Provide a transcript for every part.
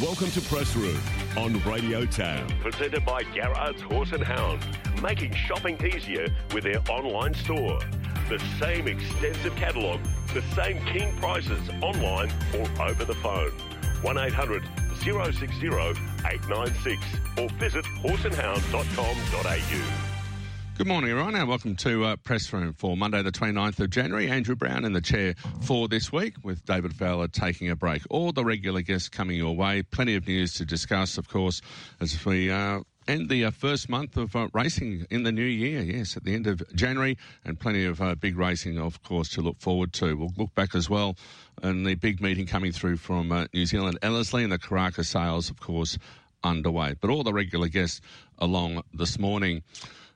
Welcome to Press Room on Radio Tab. Presented by Garrard's Horse and Hound, making shopping easier with their online store. The same extensive catalogue, the same keen prices online or over the phone. 1800 060 896 or visit horseandhound.com.au. Good morning, everyone, and welcome to uh, Press Room for Monday, the 29th of January. Andrew Browne in the chair for this week, with David Fowler taking a break. All the regular guests coming your way. Plenty of news to discuss, of course, as we uh, end the uh, first month of uh, racing in the new year. Yes, at the end of January, and plenty of uh, big racing, of course, to look forward to. We'll look back as well, and the big meeting coming through from uh, New Zealand, Ellerslie, and the Karaka sales, of course, underway. But all the regular guests along this morning.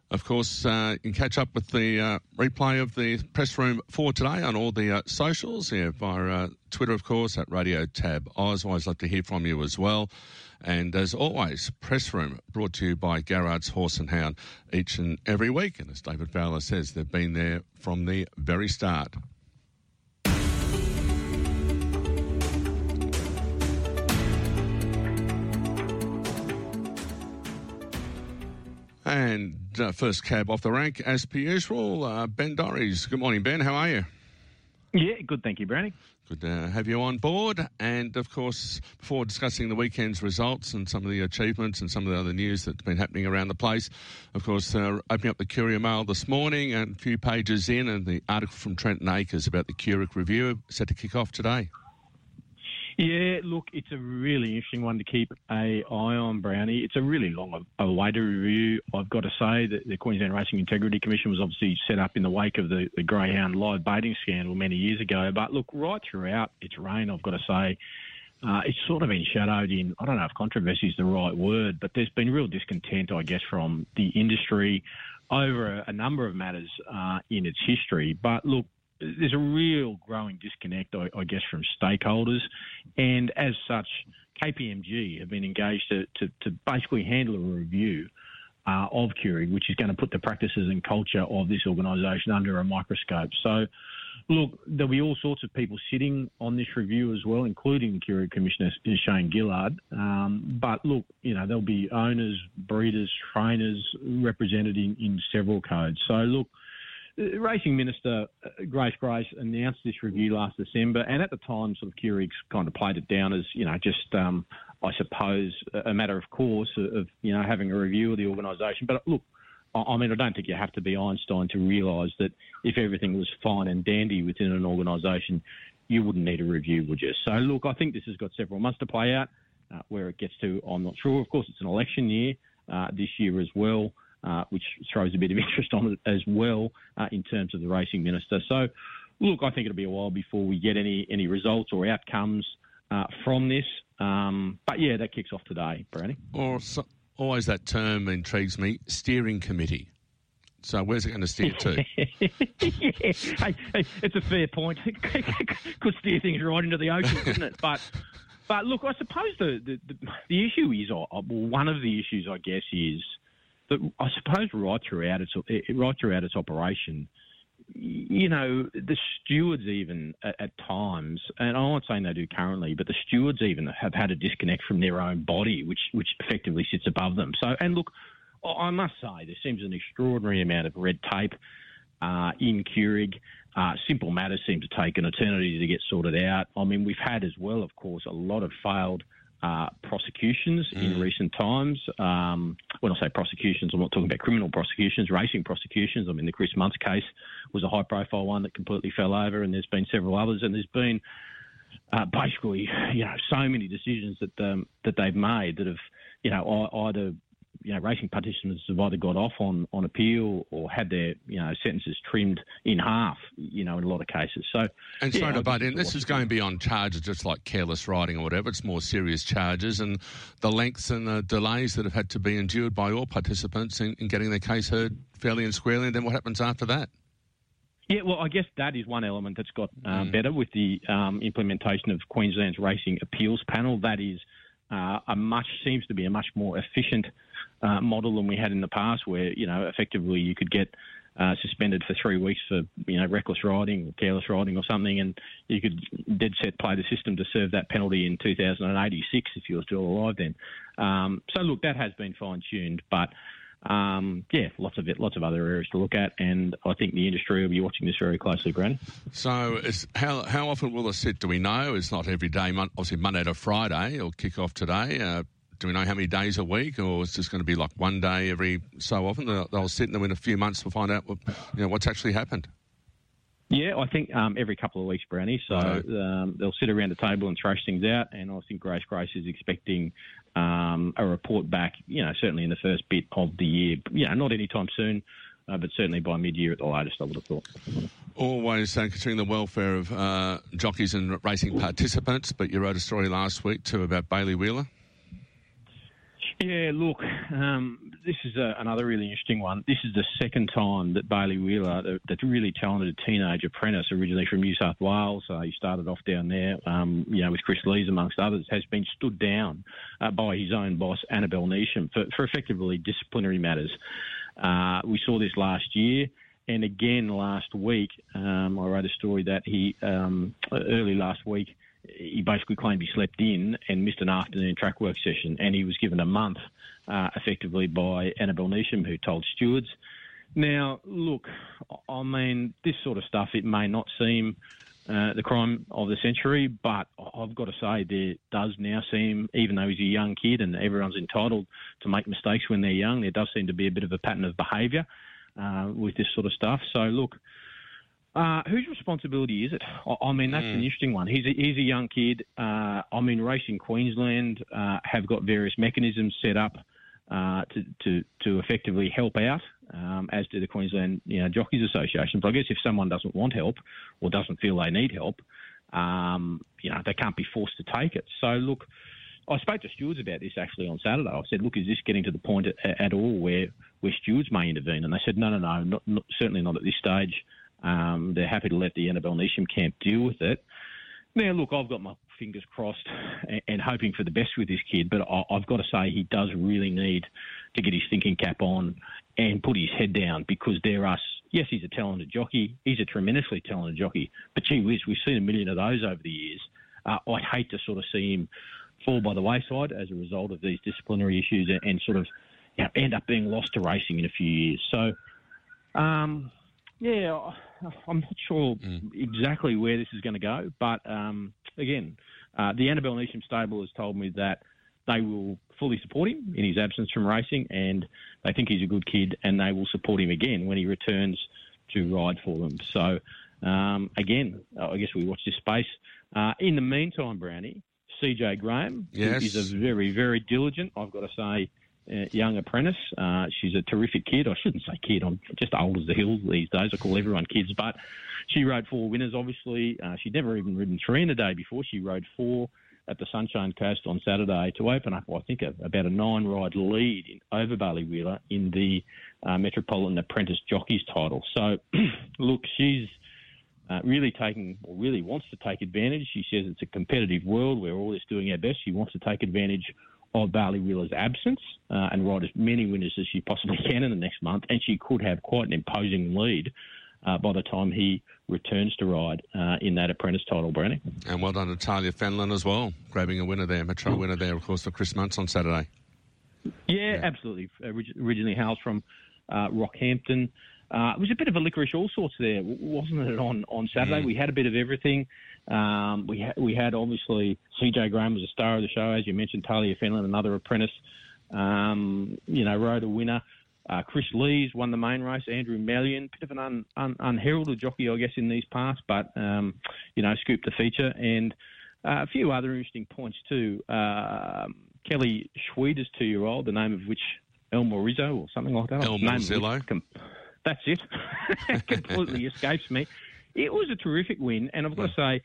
Of course, uh, you can catch up with the uh, replay of the press room for today on all the uh, socials, yeah, via uh, Twitter, of course, at Radio Tab Oz. Always love to hear from you as well. And as always, press room brought to you by Garrard's Horse and Hound each and every week. And as David Fowler says, they've been there from the very start. And uh, first cab off the rank, as per usual, uh, Ben Dorries. Good morning, Ben. How are you? Yeah, good. Thank you, Brownie. Good to have you on board. And of course, before discussing the weekend's results and some of the achievements and some of the other news that's been happening around the place, of course, uh, opening up the Courier Mail this morning and a few pages in, and the article from Trenton Akers about the QRIC Review set to kick off today. Yeah, look, it's a really interesting one to keep a eye on, Brownie. It's a really long to review. I've got to say that the Queensland Racing Integrity Commission was obviously set up in the wake of the, the Greyhound live baiting scandal many years ago. But look, right throughout its reign, I've got to say, uh, it's sort of been shadowed in, I don't know if controversy is the right word, but there's been real discontent, I guess, from the industry over a, a number of matters uh, in its history. But look, there's a real growing disconnect, I, I, guess, from stakeholders, and as such, KPMG have been engaged to, to, to basically handle a review uh, of QRIC, which is going to put the practices and culture of this organisation under a microscope. So, look, there'll be all sorts of people sitting on this review as well, including the QRIC Commissioner Shane Gillard. Um, but look, you know, there'll be owners, breeders, trainers represented in, in several codes. So, look Racing Minister uh, Grace Grace announced this review last December, and at the time, sort of QRIC's kind of played it down as you know just um, I suppose a matter of course of you know having a review of the organisation. But look, I mean, I don't think you have to be Einstein to realise that if everything was fine and dandy within an organisation, you wouldn't need a review, would you? So look, I think this has got several months to play out. Uh, where it gets to, I'm not sure. Of course, it's an election year uh, this year as well uh, which throws a bit of interest on it as well uh, in terms of the racing minister. So, look, I think it'll be a while before we get any any results or outcomes uh, from this. Um, but yeah, that kicks off today, Brownie. Or always that term intrigues me: steering committee. So where's it going to steer to? yeah. hey, hey, it's a fair point. Could steer things right into the ocean, couldn't it? But but look, I suppose the the, the, the issue is, or one of the issues, I guess, is I suppose right throughout its right throughout its operation, you know, the stewards even at, at, times, and I'm not saying they do currently, but the stewards even have had a disconnect from their own body, which which effectively sits above them. So, and look, I must say there seems an extraordinary amount of red tape uh, in QRIC. Uh, simple matters seem to take an eternity to get sorted out. I mean, we've had as well, of course, a lot of failed uh, prosecutions mm. in recent times. Um, when I say prosecutions, I'm not talking about criminal prosecutions, racing prosecutions. I mean, the Chris Munce case was a high profile one that completely fell over, and there's been several others, and there's been uh, basically, you know, so many decisions that um, that they've made that have, you know, either you know, racing participants have either got off on, on appeal or had their, you know, sentences trimmed in half, you know, in a lot of cases. So, and yeah, sorry to butt in, this is going beyond charges just like careless riding or whatever. It's more serious charges and the lengths and the delays that have had to be endured by all participants in, in getting their case heard fairly and squarely. And then what happens after that? Yeah, well, I guess that is one element that's got uh, mm. better with the um, implementation of Queensland's Racing Appeals Panel. That is uh, a much seems to be a much more efficient uh, model than we had in the past, where you know effectively you could get uh, suspended for three weeks for you know reckless riding or careless riding or something, and you could dead set play the system to serve that penalty in 2086 if you were still alive then. Um, so look, that has been fine tuned, but. Um, yeah, lots of it, lots of other areas to look at, and I think the industry will be watching this very closely, Brandon. So, how how often will it sit? Do we know? It's not every day. Obviously, Monday to Friday. It'll kick off today. Uh, do we know how many days a week, or it's just going to be like one day every so often? They'll, they'll sit and then in a few months we'll find out what, you know, what's actually happened. Yeah, I think um, every couple of weeks, Brownie. So um, they'll sit around the table and thrash things out. And I think Grace Grace is expecting um, a report back, you know, certainly in the first bit of the year. You know, not anytime soon, uh, but certainly by mid-year at the latest, I would have thought. Always uh, considering the welfare of uh, jockeys and racing participants. But you wrote a story last week too about Bailey Wheeler. Yeah, look, um, this is a, another really interesting one. This is the second time that Bailey Wheeler, the, really talented teenage apprentice, originally from New South Wales, uh, he started off down there, um, you know, with Kris Lees amongst others, has been stood down uh, by his own boss, Annabelle Neasham, for, for effectively disciplinary matters. Uh, we saw this last year. And again, last week, um, I wrote a story that he, um, early last week, he basically claimed he slept in and missed an afternoon track work session, and he was given a month, uh, effectively by Annabelle Neasham, who told stewards. Now, look, I mean, this sort of stuff, it may not seem uh, the crime of the century, but I've got to say there does now seem, even though he's a young kid and everyone's entitled to make mistakes when they're young, there does seem to be a bit of a pattern of behaviour uh, with this sort of stuff. So, look, uh, whose responsibility is it? I, I mean, that's mm. an interesting one. He's a, he's a young kid. Uh, I mean, Racing Queensland uh, have got various mechanisms set up uh, to, to, to effectively help out, um, as do the Queensland you know, Jockeys Association. But I guess if someone doesn't want help or doesn't feel they need help, um, you know, they can't be forced to take it. So, look, I spoke to stewards about this actually on Saturday. I said, look, is this getting to the point at, at all where, where stewards may intervene? And they said, no, no, no, not, not, certainly not at this stage. Um, they're happy to let the Annabelle Neasham camp deal with it. Now, look, I've got my fingers crossed and, and hoping for the best with this kid, but I, I've got to say he does really need to get his thinking cap on and put his head down because there are. Yes, he's a talented jockey. He's a tremendously talented jockey. But gee whiz, we've seen a million of those over the years. Uh, I'd hate to sort of see him fall by the wayside as a result of these disciplinary issues and, and sort of you know, end up being lost to racing in a few years. So, um, yeah, I'm not sure mm. exactly where this is going to go, but um, again, uh, the Annabelle Neasham stable has told me that they will fully support him in his absence from racing, and they think he's a good kid, and they will support him again when he returns to ride for them. So, um, again, I guess we watch this space. Uh, in the meantime, Brownie, Cejay Graham yes. is a very, very diligent, I've got to say, young apprentice. Uh, she's a terrific kid. I shouldn't say kid. I'm just old as the hills these days. I call everyone kids. But she rode four winners, obviously. Uh, she'd never even ridden three in a day before. She rode four at the Sunshine Coast on Saturday to open up, I think, a, about a nine ride lead in, over Bailey Wheeler in the uh, Metropolitan Apprentice Jockeys title. So, look, she's. Uh, really taking, or really wants to take advantage. She says it's a competitive world. We're always doing our best. She wants to take advantage of Bailey Wheeler's absence uh, and ride as many winners as she possibly can in the next month, and she could have quite an imposing lead uh, by the time he returns to ride uh, in that apprentice title, Brownie. And well done to Tahlia Fenlon as well, grabbing a winner there, a Metro winner there, of course, for Chris Munce on Saturday. Yeah, yeah. absolutely. Originally hails from uh, Rockhampton. Uh, it was a bit of a licorice all sorts there, wasn't it? On on Saturday, mm. we had a bit of everything. Um, we ha- we had obviously Cejay Graham was a star of the show, as you mentioned. Tahlia Fenlon, another apprentice, um, you know, rode a winner. Uh, Kris Lees won the main race. Andrew Mallyon, bit of an un, un, unheralded jockey, I guess, in these parts, but um, you know, scooped the feature and uh, a few other interesting points too. Uh, Kelly Schweida's two-year-old, the name of which Elmore Rizzo or something like that. Elmore Zillow. That's it. Completely escapes me. It was a terrific win, and I've got to say,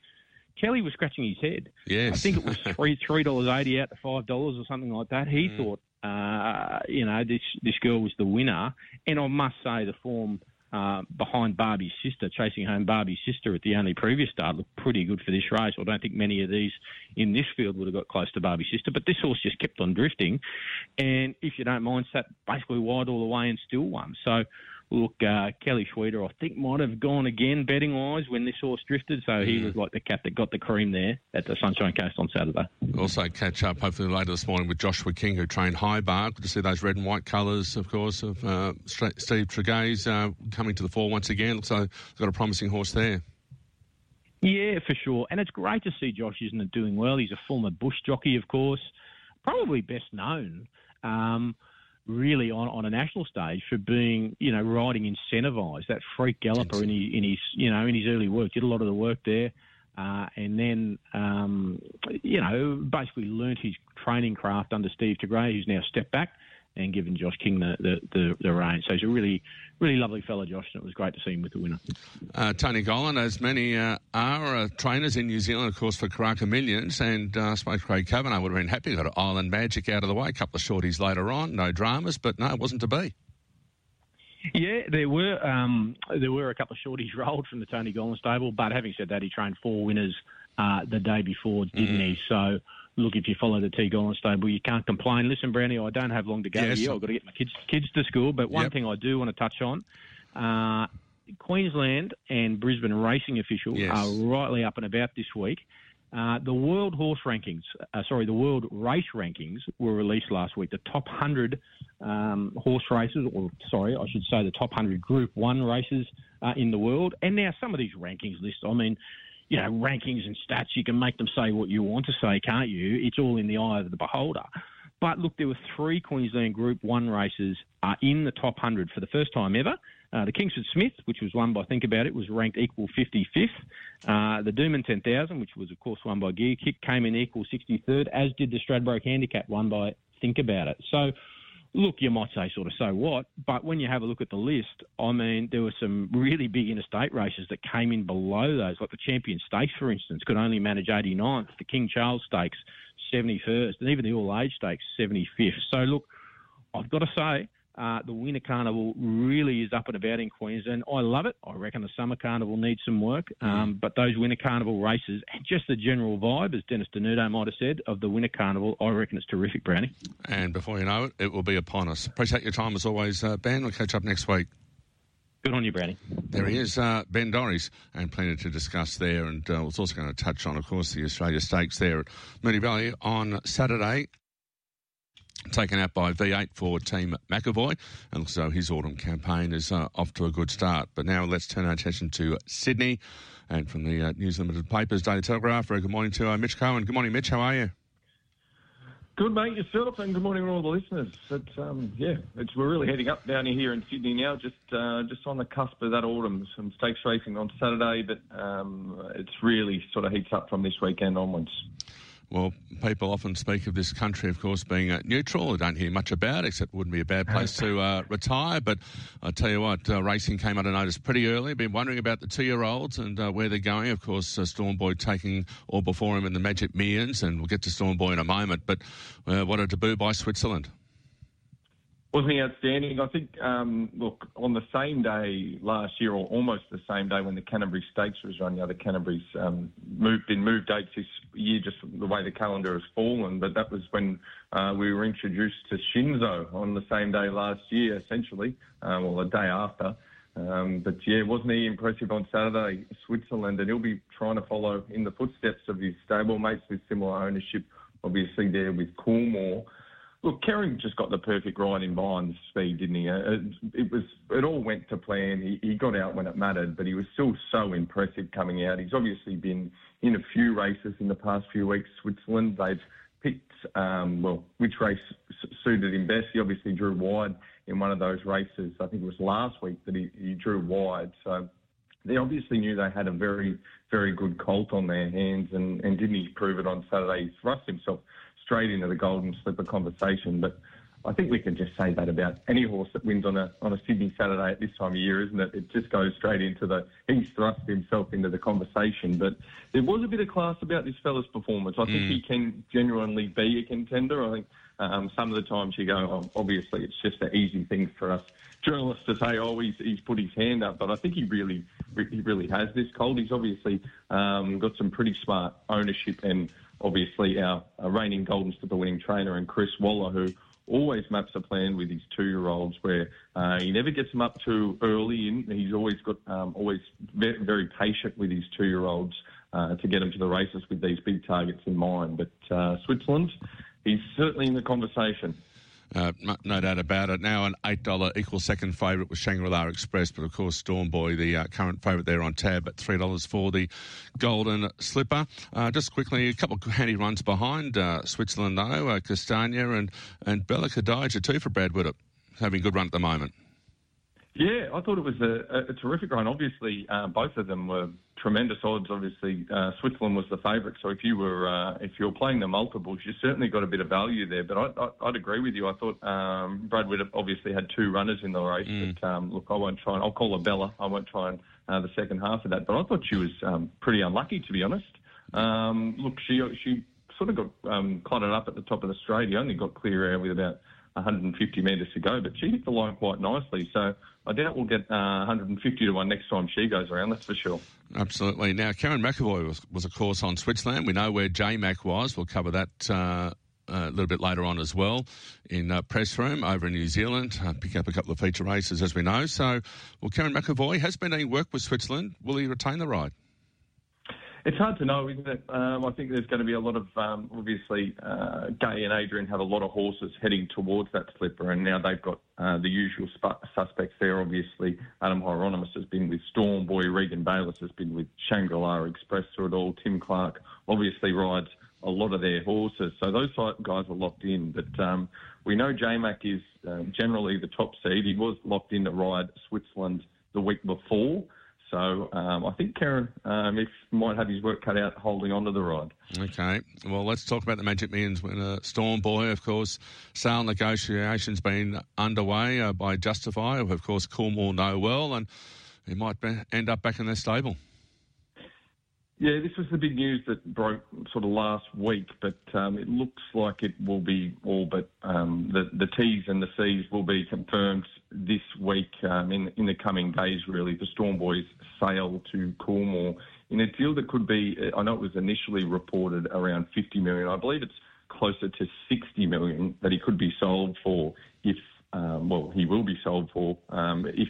Kelly was scratching his head. Yes. I think it was three three dollars eighty out to five dollars or something like that. He mm. thought, uh, you know, this this girl was the winner, and I must say the form. Uh, behind Barbie's sister, chasing home Barbie's sister at the only previous start, looked pretty good for this race. I don't think many of these in this field would have got close to Barbie's sister, but this horse just kept on drifting. And if you don't mind, sat basically wide all the way and still won. So look, uh, Kelly Schweida, I think, might have gone again betting wise when this horse drifted. So he was like the cat that got the cream there at the Sunshine Coast on Saturday. Also, catch up hopefully later this morning with Joshua King, who trained high bar. Good to see those red and white colours, of course, of uh, Steve Tregea's uh, coming to the fore once again. So, he's got a promising horse there. Yeah, for sure. And it's great to see Josh, isn't it, doing well. He's a former bush jockey, of course, probably best known. Um, really on, on a national stage for being, you know, riding Incentivise. That freak galloper in his, in his, you know, in his early work did a lot of the work there, uh, and then, um, you know, basically learnt his training craft under Steve Tregea, who's now stepped back and given Josh King the, the, the, the reins. So he's a really, really lovely fellow, Josh, and it was great to see him with the winner. Uh, Tony Gollan, as many uh, are uh, trainers in New Zealand, of course, for Karaka Millions, and uh, I suppose Craig Kavanagh would have been happy. Got Island Magic out of the way, a couple of shorties later on, no dramas, but no, it wasn't to be. Yeah, there were um, there were a couple of shorties rolled from the Tony Gollan stable, but having said that, he trained four winners uh, the day before, didn't mm. he? So look, if you follow the T Gollan stable, you can't complain. Listen, Brownie, I don't have long to go yes. here. I've got to get my kids kids to school. But one yep. thing I do want to touch on. Uh, Queensland and Brisbane racing officials yes. are rightly up and about this week. Uh, the world horse rankings, uh, sorry, the world race rankings were released last week. The top 100 um, horse races, or sorry, I should say the top 100 Group 1 races uh, in the world. And now some of these rankings lists, I mean, you know, rankings and stats, you can make them say what you want to say, can't you? It's all in the eye of the beholder. But look, there were three Queensland Group 1 races uh, in the top 100 for the first time ever. Uh, the Kingsford Smith, which was won by Think About It, was ranked equal 55th. Uh, the Doomben 10,000, which was, of course, won by Gear Kick, came in equal 63rd, as did the Stradbroke Handicap, won by Think About It. So, look, you might say sort of so what, but when you have a look at the list, I mean, there were some really big interstate races that came in below those, like the Champion Stakes, for instance, could only manage 89th, the King Charles Stakes, 71st, and even the All Age Stakes, 75th. So, look, I've got to say, uh, the Winter Carnival really is up and about in Queensland. I love it. I reckon the Summer Carnival needs some work. Mm. Um, but those Winter Carnival races, and just the general vibe, as Dennis Denuto might have said, of the Winter Carnival, I reckon it's terrific, Brownie. And before you know it, it will be upon us. Appreciate your time as always, uh, Ben. We'll catch up next week. Good on you, Brownie. There he is, uh, Ben Dorries, and plenty to discuss there. And uh, was also going to touch on, of course, the Australia Stakes there at Moonee Valley on Saturday taken out by V8 for Team McEvoy, and so his autumn campaign is uh, off to a good start. But now let's turn our attention to Sydney, and from the uh, News Limited papers, Daily Telegraph. Very good morning to uh, Mitch Cohen. Good morning, Mitch. How are you? Good, mate. Yourself, and good morning to all the listeners. It's, um, yeah, it's, we're really heading up down here in Sydney now, just uh, just on the cusp of that autumn. Some stakes racing on Saturday, but um, it's really sort of heats up from this weekend onwards. Well, people often speak of this country, of course, being uh, neutral. I don't hear much about it, except it wouldn't be a bad place to uh, retire. But I tell you what, uh, racing came under notice pretty early. Been wondering about the two-year-olds and uh, where they're going. Of course, uh, Stormboy taking all before him in the Magic Millions, and we'll get to Stormboy in a moment. But uh, what a debut by Switzerland wasn't he outstanding? I think, um, look, on the same day last year, or almost the same day when the Canterbury Stakes was run, the Canterbury's um, moved, been moved dates this year, just the way the calendar has fallen. But that was when uh, we were introduced to Shinzo on the same day last year, essentially, um, or the day after. Um, but yeah, wasn't he impressive on Saturday? Switzerland, and he'll be trying to follow in the footsteps of his stablemates with similar ownership, obviously there with Coolmore. Look, Kerrin just got the perfect ride in the speed, didn't he? Uh, it, was it all went to plan. He, he, got out when it mattered, but he was still so impressive coming out. He's obviously been in a few races in the past few weeks. Switzerland, they've picked um, well which race suited him best. He obviously drew wide in one of those races. I think it was last week that he, he drew wide. So they obviously knew they had a very, very good colt on their hands, and, and didn't he prove it on Saturday? He thrust himself straight into the golden slipper conversation. But I think we can just say that about any horse that wins on a on a Sydney Saturday at this time of year, isn't it? It just goes straight into the he's thrust himself into the conversation. But there was a bit of class about this fella's performance. I think mm. he can genuinely be a contender. I think um, some of the times you go, oh, obviously it's just an easy thing for us journalists to say, oh, he's, he's put his hand up, but I think he really he really has this cold. He's obviously um, got some pretty smart ownership and obviously our, our reigning Golden Slipper winning trainer and Chris Waller, who always maps a plan with his two-year-olds where uh, he never gets them up too early. In he's always got um, always very, very, patient with his two-year-olds uh, to get them to the races with these big targets in mind. But uh, Switzerland, he's certainly in the conversation. Uh, no doubt about it. Now an eight dollar equal second favourite was Shangri-La Express, but of course Storm Boy, the uh, current favourite there on tab at three dollars for the Golden Slipper. Uh, just quickly, a couple of handy runs behind uh, Switzerland though, uh, Castagna and and Bella Cadija too for Brad Widdup, having a good run at the moment. Yeah, I thought it was a, a terrific run. Obviously, uh, both of them were tremendous odds. Obviously, uh, Switzerland was the favourite, so if you were uh, if you were playing the multiples, you certainly got a bit of value there. But I, would agree with you. I thought um, Brad Widdup obviously had two runners in the race. Mm. But um, look, I won't try. And, I'll call her Bella. I won't try and uh, the second half of that. But I thought she was um, pretty unlucky, to be honest. Um, look, she she sort of got um, clotted up at the top of the straight. He only got clear air with about 150 metres to go, but she hit the line quite nicely. So I doubt we'll get uh, 150 to one next time she goes around. That's for sure. Absolutely. Now, Kerrin McEvoy was, was of course, on Switzerland. We know where J Mac was. We'll cover that. Uh, a little bit later on as well in uh, press room over in New Zealand. Uh, pick up a couple of feature races as we know. So, well, Kerrin McEvoy has been doing work with Switzerland. Will he retain the ride? It's hard to know, isn't it? Um, I think there's going to be a lot of, um, obviously, uh, Gai and Adrian have a lot of horses heading towards that slipper, and now they've got uh, the usual sp- suspects there. Obviously, Adam Hyeronimus has been with Storm Boy, Regan Bayliss has been with Shangri-La Express through it all. Tim Clark obviously rides a lot of their horses, so those guys are locked in. But um, we know J-Mac is uh, generally the top seed. He was locked in to ride Switzerland the week before. So um, I think Kerrin um, if might have his work cut out holding on to the ride. Okay. Well, let's talk about the Magic Millions winner, Storm Boy. Of course, sale negotiations been underway uh, by Justify. Of course, Coolmore know well, and he might be, end up back in their stable. Yeah, this was the big news that broke sort of last week, but um, it looks like it will be all but um, the, the T's and the C's will be confirmed this week um, in, in the coming days, really. The Storm Boys sale to Coolmore in a deal that could be, I know it was initially reported around 50 million. I believe it's closer to 60 million that he could be sold for if, um, well, he will be sold for um, if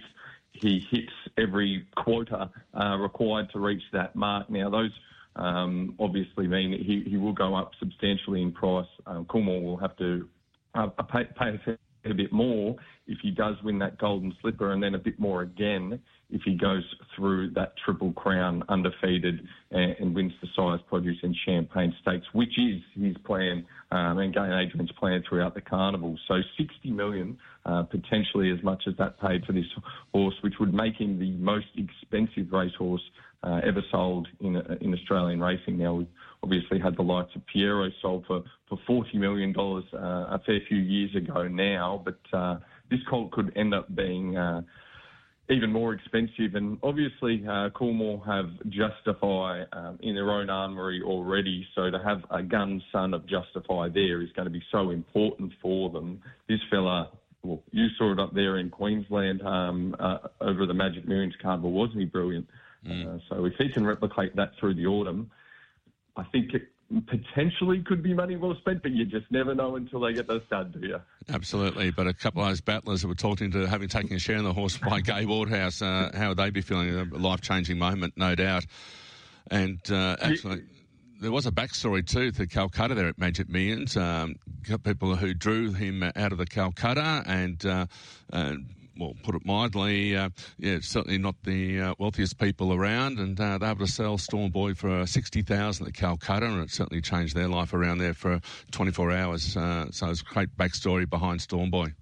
he hits every quota uh, required to reach that mark. Now, those um, obviously mean he, he will go up substantially in price. Um, Coolmore will have to uh, pay, pay a a bit more if he does win that golden slipper and then a bit more again if he goes through that triple crown undefeated and, and wins the Sires Produce and champagne stakes, which is his plan um, and Gai Adrian's plan throughout the carnival. So 60 million, uh, potentially as much as that paid for this horse, which would make him the most expensive racehorse uh, ever sold in, in Australian racing. Now, obviously had the likes of Pierro sold for, for $40 million uh, a fair few years ago now, but uh, this colt could end up being uh, even more expensive. And obviously, uh, Coolmore have Justify um, in their own armoury already, so to have a gun son of Justify there is going to be so important for them. This fella well, you saw it up there in Queensland um, uh, over the Magic Millions Carnival, wasn't he brilliant? Mm. Uh, so if he can replicate that through the autumn, I think it potentially could be money well spent, but you just never know until they get the stud, do you? Absolutely. But a couple of those battlers that were talking to having taken a share in the horse by Gai Waterhouse, uh, how would they be feeling? A life changing moment, no doubt. And uh, actually. there was a backstory too to Calcutta there at Magic Millions. Um, people who drew him out of the Calcutta and, uh, and well, put it mildly, uh, yeah, certainly not the uh, wealthiest people around, and uh, they were able to sell Storm Boy for sixty thousand at Calcutta, and it certainly changed their life around there for twenty four hours. Uh, so it's a great backstory behind Storm Boy.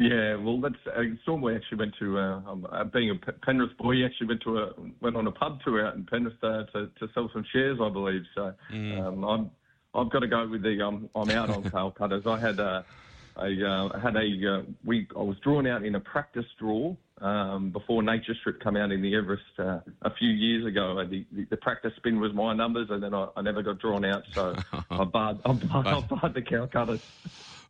Yeah, well, that's uh, Storm Boy actually went to uh, um, uh, being a Penrith boy. He actually went to a went on a pub tour out in Penrith uh, to to sell some shares, I believe. So mm. um, I'm I've got to go with the um, I'm out on Calcutta. I had a I uh, had a uh, we I was drawn out in a practice draw um, before Nature Strip come out in the Everest uh, a few years ago. The, the, the, practice spin was my numbers, and then I, I never got drawn out, so I barred I barred, I barred the Calcutta.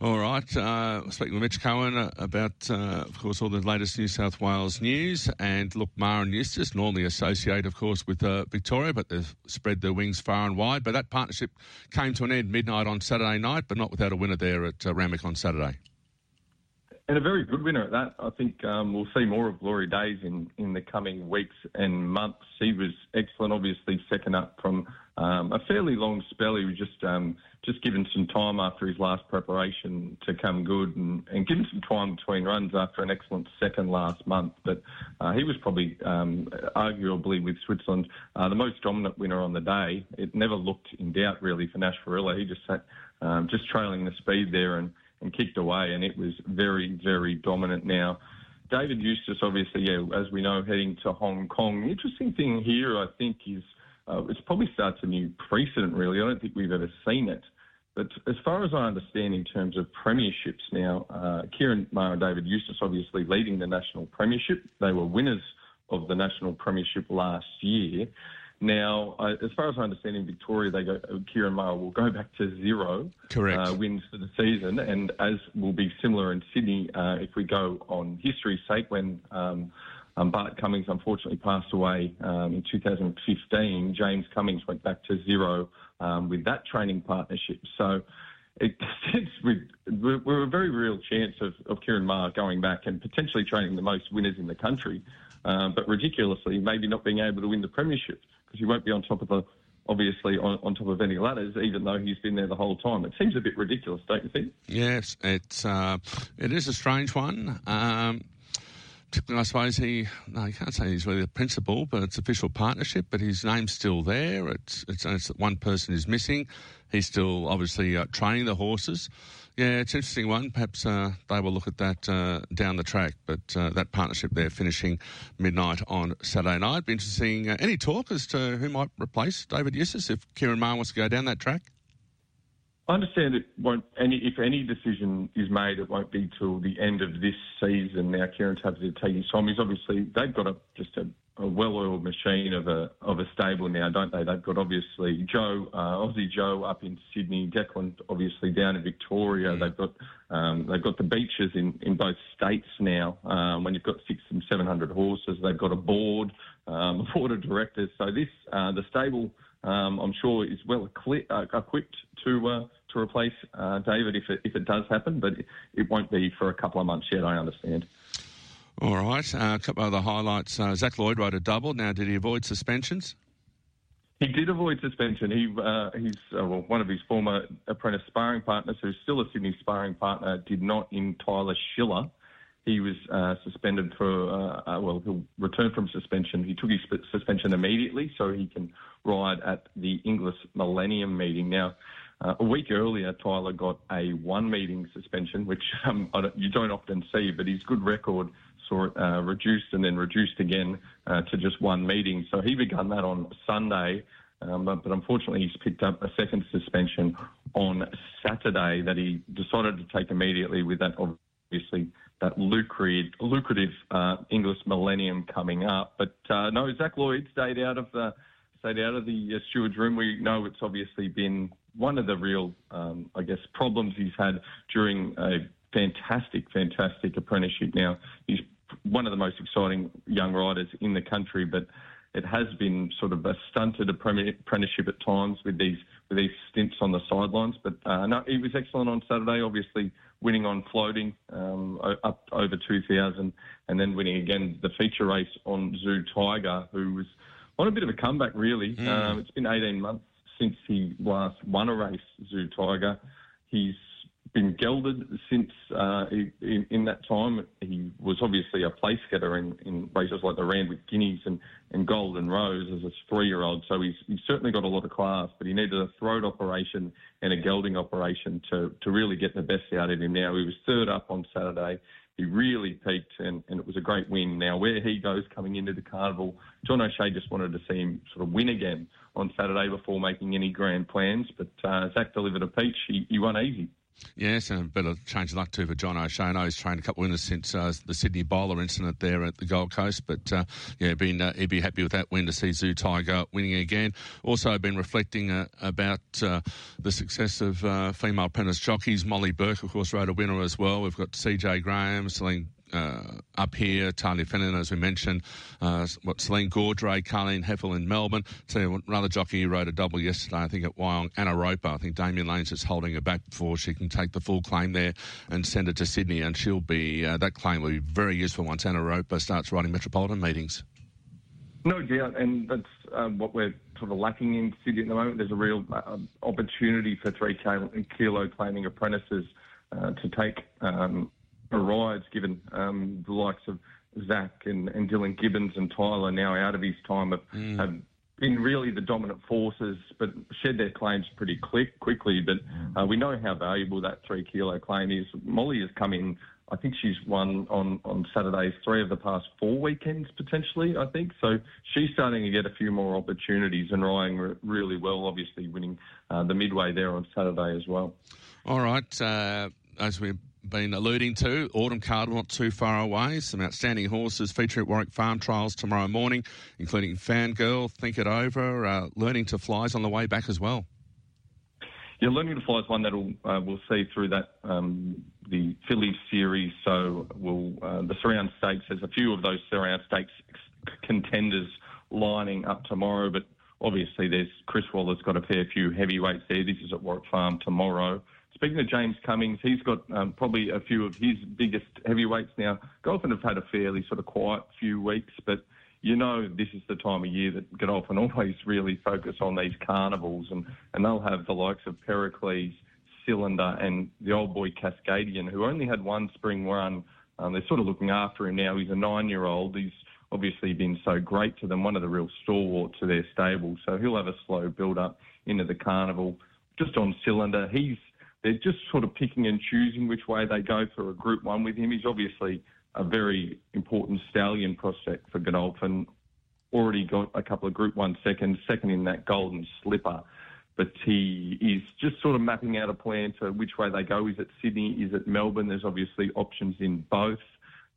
All right. Uh, speaking with Mitch Cohen about, uh, of course, all the latest New South Wales news. And look, Maher and Eustace normally associate, of course, with uh, Victoria, but they've spread their wings far and wide. But that partnership came to an end midnight on Saturday night, but not without a winner there at uh, Randwick on Saturday. And a very good winner at that. I think um, we'll see more of Glory Days in, in the coming weeks and months. He was excellent, obviously second up from um, a fairly long spell. He was just um, just given some time after his last preparation to come good and, and given some time between runs after an excellent second last month. But uh, he was probably um, arguably with Switzerland uh, the most dominant winner on the day. It never looked in doubt really for Nash Rawiller. He just sat um, just trailing the speed there and and kicked away, and it was very, very dominant now. David Eustace, obviously, yeah, as we know, heading to Hong Kong. The interesting thing here, I think, is uh, it's probably starts a new precedent, really. I don't think we've ever seen it. But as far as I understand, in terms of premierships now, uh, Ciaron Maher and David Eustace obviously leading the national premiership. They were winners of the national premiership last year. Now, uh, as far as I understand, in Victoria, they go. Ciaron Maher will go back to zero Correct. Uh, wins for the season, and as will be similar in Sydney uh, if we go on history's sake. When um, um, Bart Cummings unfortunately passed away um, in 2015, James Cummings went back to zero um, with that training partnership. So. It, we're, we're a very real chance of, of Ciaron Maher going back and potentially training the most winners in the country, uh, but ridiculously maybe not being able to win the premiership because he won't be on top of the obviously on, on, top of any ladders, even though he's been there the whole time. It seems a bit ridiculous, don't you think? Yes, it's uh, it is a strange one. Um, I suppose he, no, you can't say he's really the principal, but it's official partnership, but his name's still there. It's, it's, it's one person is missing. He's still obviously uh, training the horses. Yeah, it's an interesting one. Perhaps uh, they will look at that uh, down the track, but uh, that partnership there finishing midnight on Saturday night. Be interesting. Uh, any talk as to who might replace David Eustace if Ciaron Maher wants to go down that track? I understand it won't. Any if any decision is made, it won't be till the end of this season. Now, Ciaron's happy to take his time. He's obviously they've got a just a, a well-oiled machine of a of a stable now, don't they? They've got obviously Joe, uh, Aussie Joe up in Sydney, Declan obviously down in Victoria. Mm. They've got um, they've got the beaches in, in both states now. Um, when you've got six and seven hundred horses, they've got a board, um, a board of directors. So this uh, the stable. Um, I'm sure is well uh, equipped to uh, to replace uh, David if it, if it does happen, but it won't be for a couple of months yet, I understand. All right. Uh, a couple of other highlights. Uh, Zac Lloyd rode a double. Now, did he avoid suspensions? He did avoid suspension. He uh, he's uh, well, one of his former apprentice sparring partners, who's still a Sydney sparring partner, did not in Tyler Schiller. He was uh, suspended for uh, uh, well, he'll return from suspension. He took his suspension immediately, so he can ride at the Inglis Millennium meeting. Now, uh, a week earlier, Tyler got a one meeting suspension, which um, don't, you don't often see, but his good record saw it uh, reduced and then reduced again uh, to just one meeting. So he began that on Sunday, um, but, but, unfortunately he's picked up a second suspension on Saturday that he decided to take immediately with that obviously that lucrative, lucrative uh, Inglis Millennium coming up. But uh, no, Zac Lloyd stayed out of the stayed out of the uh, steward's room. We know it's obviously been one of the real, um, I guess, problems he's had during a fantastic, fantastic apprenticeship. Now he's one of the most exciting young riders in the country, but it has been sort of a stunted apprenticeship at times with these with these stints on the sidelines. But uh, no, he was excellent on Saturday. Obviously, winning on floating um, up over 2,000, and then winning again the feature race on Zoo Tiger, who was on a bit of a comeback really. Mm. Um, it's been 18 months since he last won a race, Zoo Tiger. He's been gelded since uh, in, in, that time. He was obviously a place getter in, in races like the Randwick Guineas and, and Golden Rose as a three-year-old. So he's, he's certainly got a lot of class, but he needed a throat operation and a gelding operation to, to really get the best out of him. Now he was third up on Saturday. He really peaked, and, and it was a great win. Now where he goes coming into the carnival, John O'Shea just wanted to see him sort of win again on Saturday before making any grand plans. But uh, Zac delivered a peach. He, he won easy. Yes, and a bit of change of luck too for John know he's trained a couple of winners since uh, the Sydney bowler incident there at the Gold Coast, but uh, yeah, been, uh, he'd be happy with that win to see Zoo Tiger winning again. Also, been reflecting uh, about uh, the success of uh, female apprentice jockeys. Molly Bourke, of course, rode a winner as well. We've got Cejay Graham, Celine uh, up here, Tahlia Fenlon, as we mentioned, uh, what Celine Gaudray, Carleen Hefel in Melbourne. So another jockey who rode a double yesterday, I think at Wyong, Anna Roper. I think Damien Lane's just holding her back before she can take the full claim there and send it to Sydney, and she'll be uh, that claim will be very useful once Anna Roper starts riding metropolitan meetings. No doubt, and that's um, what we're sort of lacking in Sydney at the moment. There's a real uh, opportunity for three kilo claiming apprentices uh, to take um, rides, given um, the likes of Zach and, and, Dylan Gibbons and Tyler now out of his time have, mm. have, been really the dominant forces, but shed their claims pretty quick, quickly. But uh, we know how valuable that three kilo claim is. Molly has come in. I think she's won on, on Saturdays three of the past four weekends potentially. I think so. She's starting to get a few more opportunities and riding re- really well. Obviously, winning uh, the midway there on Saturday as well. All right. Uh, as we been alluding to. Autumn card not too far away. Some outstanding horses featuring at Warwick Farm Trials tomorrow morning, including Fangirl, Think It Over, uh, Learning to Fly's on the way back as well. Yeah, Learning to Fly is one that uh, we'll see through that um, the Phillies series. So we'll, uh, the Surround Stakes, there's a few of those Surround Stakes contenders lining up tomorrow, but obviously there's Chris Waller's got a fair few heavyweights there. This is at Warwick Farm tomorrow. Speaking of James Cummings, he's got um, probably a few of his biggest heavyweights now. Godolphin have had a fairly sort of quiet few weeks, but you know this is the time of year that Godolphin always really focus on these carnivals, and, and they'll have the likes of Pericles, Cylinder, and the old boy Cascadian, who only had one spring run. Um, they're sort of looking after him now. He's a nine-year-old. He's obviously been so great to them, one of the real stalwarts of their stable. So he'll have a slow build-up into the carnival. Just on Cylinder, he's they're just sort of picking and choosing which way they go for a Group One with him. He's obviously a very important stallion prospect for Godolphin. Already got a couple of Group One seconds, second in that Golden Slipper. But he is just sort of mapping out a plan to which way they go. Is it Sydney? Is it Melbourne? There's obviously options in both.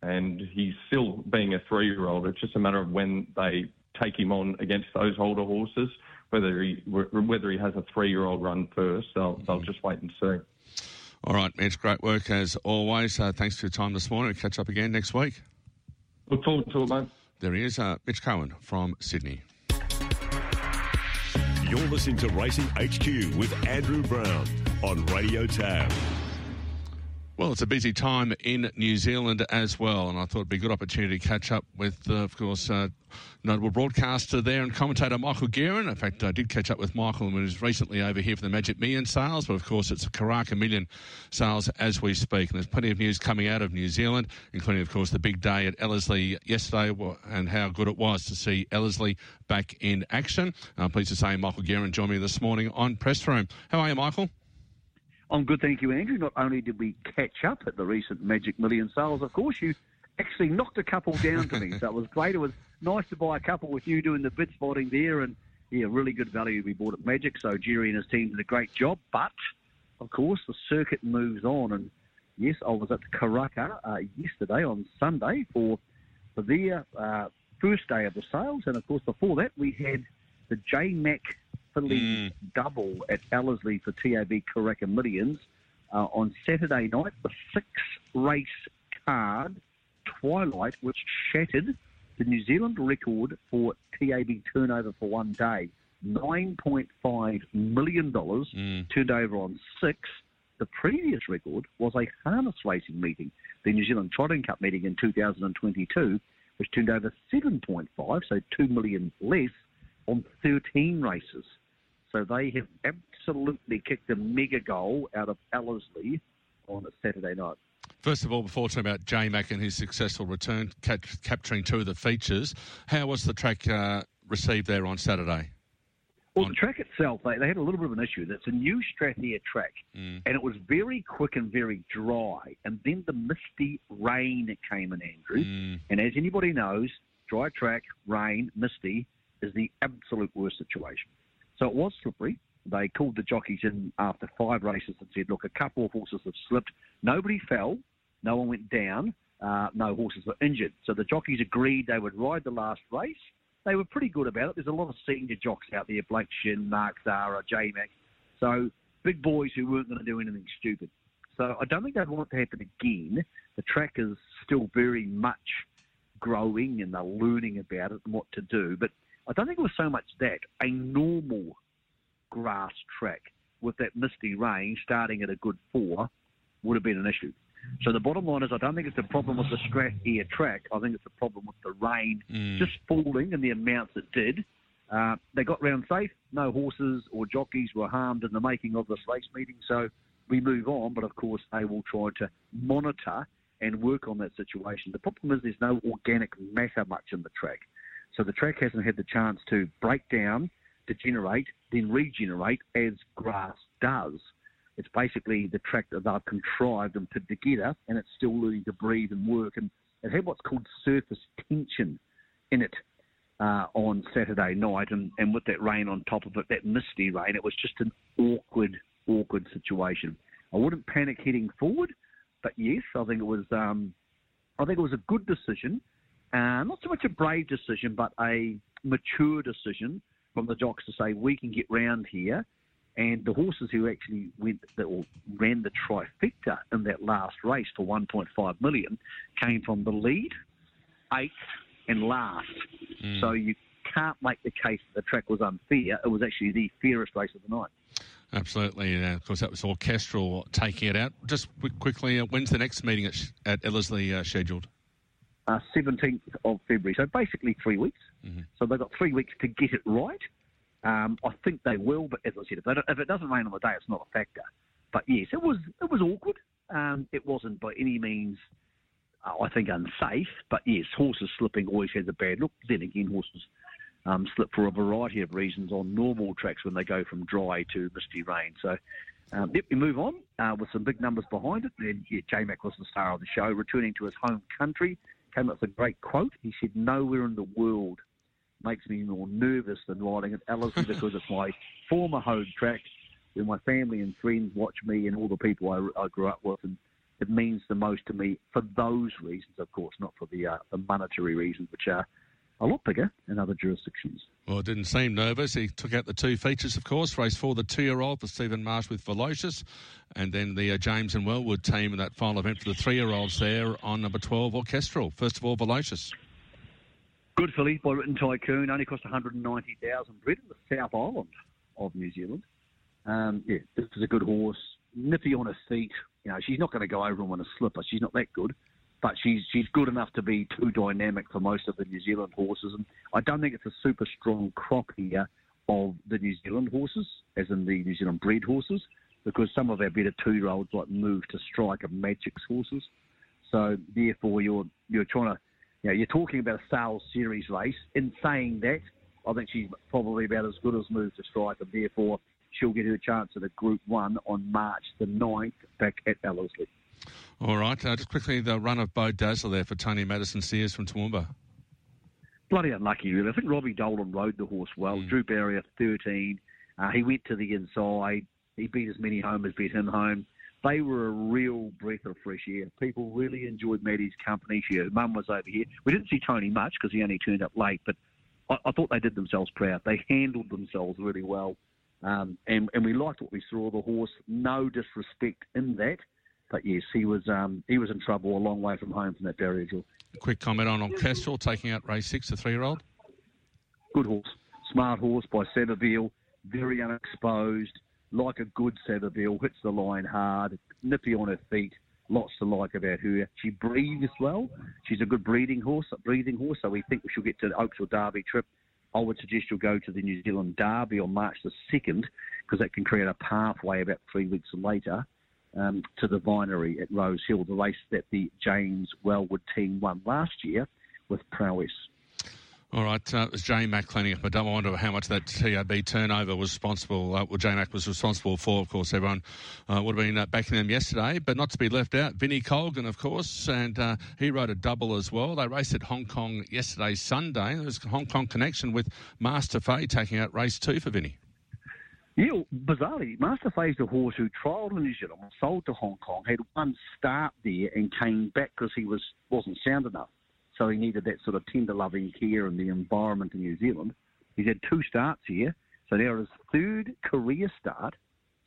And he's still being a three-year-old. It's just a matter of when they take him on against those older horses whether he whether he has a three-year-old run first, they'll they'll just wait and see. All right, Mitch, great work as always. Uh, thanks for your time this morning. We'll catch up again next week. Look forward to it, mate. There he is, uh, Mitch Cohen from Sydney. You're listening to Racing HQ with Andrew Browne on Radio Tab. Well, it's a busy time in New Zealand as well, and I thought it'd be a good opportunity to catch up with, uh, of course, uh, notable broadcaster there and commentator Michael Guerin. In fact, I did catch up with Michael when he was recently over here for the Magic Million sales, but of course, it's a Karaka Million sales as we speak. And there's plenty of news coming out of New Zealand, including, of course, the big day at Ellerslie yesterday and how good it was to see Ellerslie back in action. I'm pleased to say Michael Guerin joined me this morning on Press Room. How are you, Michael? I'm good, thank you, Andrew. Not only did we catch up at the recent Magic Million sales, of course, you actually knocked a couple down to me. so it was great. It was nice to buy a couple with you doing the bid spotting there, and yeah, really good value we bought at Magic. So Jerry and his team did a great job. But of course, the circuit moves on, and yes, I was at Karaka uh, yesterday on Sunday for for their uh, first day of the sales, and of course before that we had the J Mm. double at Ellerslie for TAB Karaka Millions uh, on Saturday night. The six race card Twilight, which shattered the New Zealand record for TAB turnover for one day. $9.5 million mm. turned over on six. The previous record was a harness racing meeting, the New Zealand Trotting Cup meeting in 2022, which turned over 7.5, so 2 million less, on 13 races. So they have absolutely kicked a mega goal out of Ellerslie on a Saturday night. First of all, before talking about J Mac and his successful return, capturing two of the features, how was the track uh, received there on Saturday? Well, the track itself, they, they had a little bit of an issue. It's a new StrathAyr track, mm. and it was very quick and very dry. And then the misty rain came in, Andrew. Mm. And as anybody knows, dry track, rain, misty is the absolute worst situation. So it was slippery. they called the jockeys in after five races and said, look, a couple of horses have slipped. Nobody fell. No one went down. Uh, no horses were injured. So the jockeys agreed they would ride the last race. They were pretty good about it. There's a lot of senior jocks out there, Blake Shinn, Mark Zahra, J-Mac. So big boys who weren't going to do anything stupid. So I don't think they'd want it to happen again. The track is still very much growing and they're learning about it and what to do. But I don't think it was so much that. A normal grass track with that misty rain starting at a good four would have been an issue. So the bottom line is, I don't think it's a problem with the Strathclyde track. I think it's a problem with the rain Mm. just falling and the amounts it did. Uh, they got round safe. No horses or jockeys were harmed in the making of this race meeting. So we move on. But of course, they will try to monitor and work on that situation. The problem is there's no organic matter much in the track. So the track hasn't had the chance to break down, degenerate, then regenerate as grass does. It's basically the track that they've contrived and put together, and it's still learning to breathe and work. And it had what's called surface tension in it uh, on Saturday night, and, and with that rain on top of it, that misty rain, it was just an awkward, awkward situation. I wouldn't panic heading forward, but yes, I think it was. Um, I think it was a good decision, uh, not so much a brave decision, but a mature decision from the jocks to say we can get round here. And the horses who actually went that or ran the trifecta in that last race for 1.5 million came from the lead, eighth, and last. So you can't make the case that the track was unfair. It was actually the fairest race of the night. Absolutely. And of course, that was orchestral taking it out. Just quickly, uh, when's the next meeting at, at Ellerslie uh, scheduled? Uh, 17th of February. So basically three weeks. So they've got three weeks to get it right. Um, I think they will, but as I said, if, if it doesn't rain on the day, it's not a factor. But yes, it was it was awkward. Um, it wasn't by any means, uh, I think, unsafe. But yes, horses slipping always has a bad look. Then again, horses um, slip for a variety of reasons on normal tracks when they go from dry to misty rain. So um, yep, we move on uh, with some big numbers behind it. And yeah, J Mac was the star of the show, returning to his home country. Came up with a great quote. He said, "Nowhere in the world makes me more nervous than riding at Ellerslie because it's my former home track, where my family and friends watch me and all the people I, I grew up with, and it means the most to me for those reasons, of course, not for the uh, the monetary reasons, which are a lot bigger in other jurisdictions." Well, it didn't seem nervous. He took out the two features, of course. Race four, the two-year-old for Stephen Marsh with Velocious, and then the uh, James and Wellwood team in that final event for the three-year-olds there on number 12, Orchestral. First of all, Velocious. Good filly by Written Tycoon, only cost 190000 bred in the South Island of New Zealand. Um, yeah, this is a good horse. Nippy on her feet. You know, she's not going to go over him on a slipper. She's not that good. But she's she's good enough to be too dynamic for most of the New Zealand horses. And I don't think it's a super strong crop here of the New Zealand horses, as in the New Zealand bred horses, because some of our better two-year-olds like move to strike and Magic's horses. So therefore, you're you're trying to, you know, you're talking about a sales series race. In saying that, I think she's probably about as good as Move to Strike, and therefore she'll get her chance at a Group One on March the 9th back at Ellerslie. All right, uh, just quickly, the run of Bo Dazzler there for Tony Madison Sears from Toowoomba. Bloody unlucky, really. I think Robbie Dolan rode the horse well. Drew Barrier 13. Uh, he went to the inside. He beat as many home as beat him home. They were a real breath of fresh air. People really enjoyed Maddie's company. She, her mum was over here. We didn't see Tony much because he only turned up late, but I, I thought they did themselves proud. They handled themselves really well. Um, and, and we liked what we saw of the horse. No disrespect in that. But yes, he was um, he was in trouble a long way from home from that barrier drill. Quick comment on Orchestral taking out race six, the three-year-old. Good horse, smart horse by Savabeel, very unexposed, like a good Savabeel, hits the line hard, nippy on her feet. Lots to like about her. She breathes well. She's a good breeding horse, a breathing horse. So we think she'll get to the Oaks or Derby trip. I would suggest you'll go to the New Zealand Derby on March the second because that can create a pathway about three weeks later um, to the Vinery at Rose Hill, the race that the James Wellwood team won last year with prowess. All right, uh, it was J Mac cleaning up. I don't wonder how much that TAB turnover was responsible. Uh, well, J Mac was responsible for, of course. Everyone uh, would have been uh, backing them yesterday, but not to be left out. Vinnie Colgan, of course, and uh, he rode a double as well. They raced at Hong Kong yesterday, Sunday. There was a Hong Kong connection with Master Phase taking out race two for Vinnie. Yeah, bizarrely, Master Phase, the horse who trialled in New Zealand, was sold to Hong Kong, had one start there and came back because he was wasn't sound enough. So he needed that sort of tender loving care and the environment in New Zealand. He's had two starts here, so now his third career start,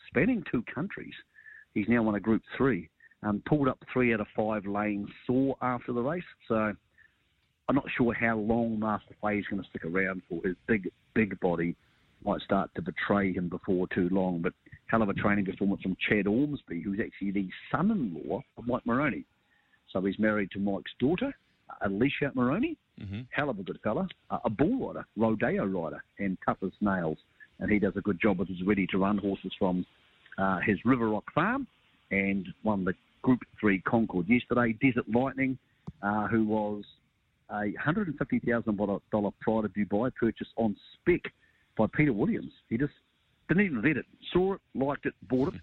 spanning two countries. He's now won a Group Three, um, pulled up three out of five lanes, sore after the race. So I'm not sure how long Master Phase is going to stick around for. His big, big body might start to betray him before too long. But hell of a training performance from Chad Ormsby, who's actually the son-in-law of Mike Moroney. So he's married to Mike's daughter, Alicia Moroney. Mm-hmm. Hell of a good fella. Uh, a bull rider, rodeo rider, and tough as nails. And he does a good job with his ready-to-run horses from uh, his River Rock farm and won the Group 3 Concord yesterday. Desert Lightning, uh, who was a $150,000 Pride of Dubai purchase on spec by Peter Williams. He just didn't even vet it. Saw it, liked it, bought it.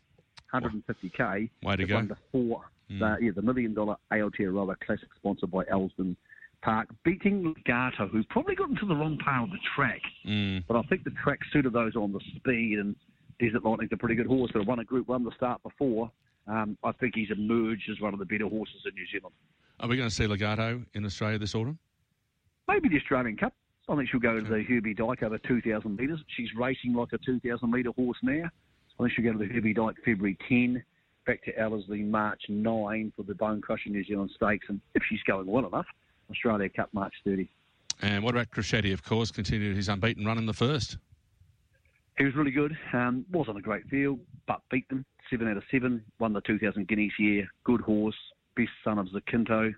150k. Way to go. Won the four, the, yeah, the million dollar Aotearoa Classic sponsored by Elsdon Park, beating Legato, who probably got into the wrong part of the track. Mm. But I think the track suited those on the speed, and Desert Lightning's a pretty good horse. That won a Group One the start before. Um, I think he's emerged as one of the better horses in New Zealand. Are we going to see Legato in Australia this autumn? Maybe the Australian Cup. I think she'll go to the Herbie Dyke over 2,000 metres. She's racing like a 2,000 metre horse now. I think she'll go to the Herbie Dyke February 10, back to Ellerslie March 9 for the Bone Crusher New Zealand Stakes, and if she's going well enough, Australia Cup March 30. And what about Crocetti, of course, continued his unbeaten run in the first? He was really good. Um, wasn't a great field, but beat them. Seven out of seven. Won the 2000 Guineas year. Good horse. Best son of Zacinto.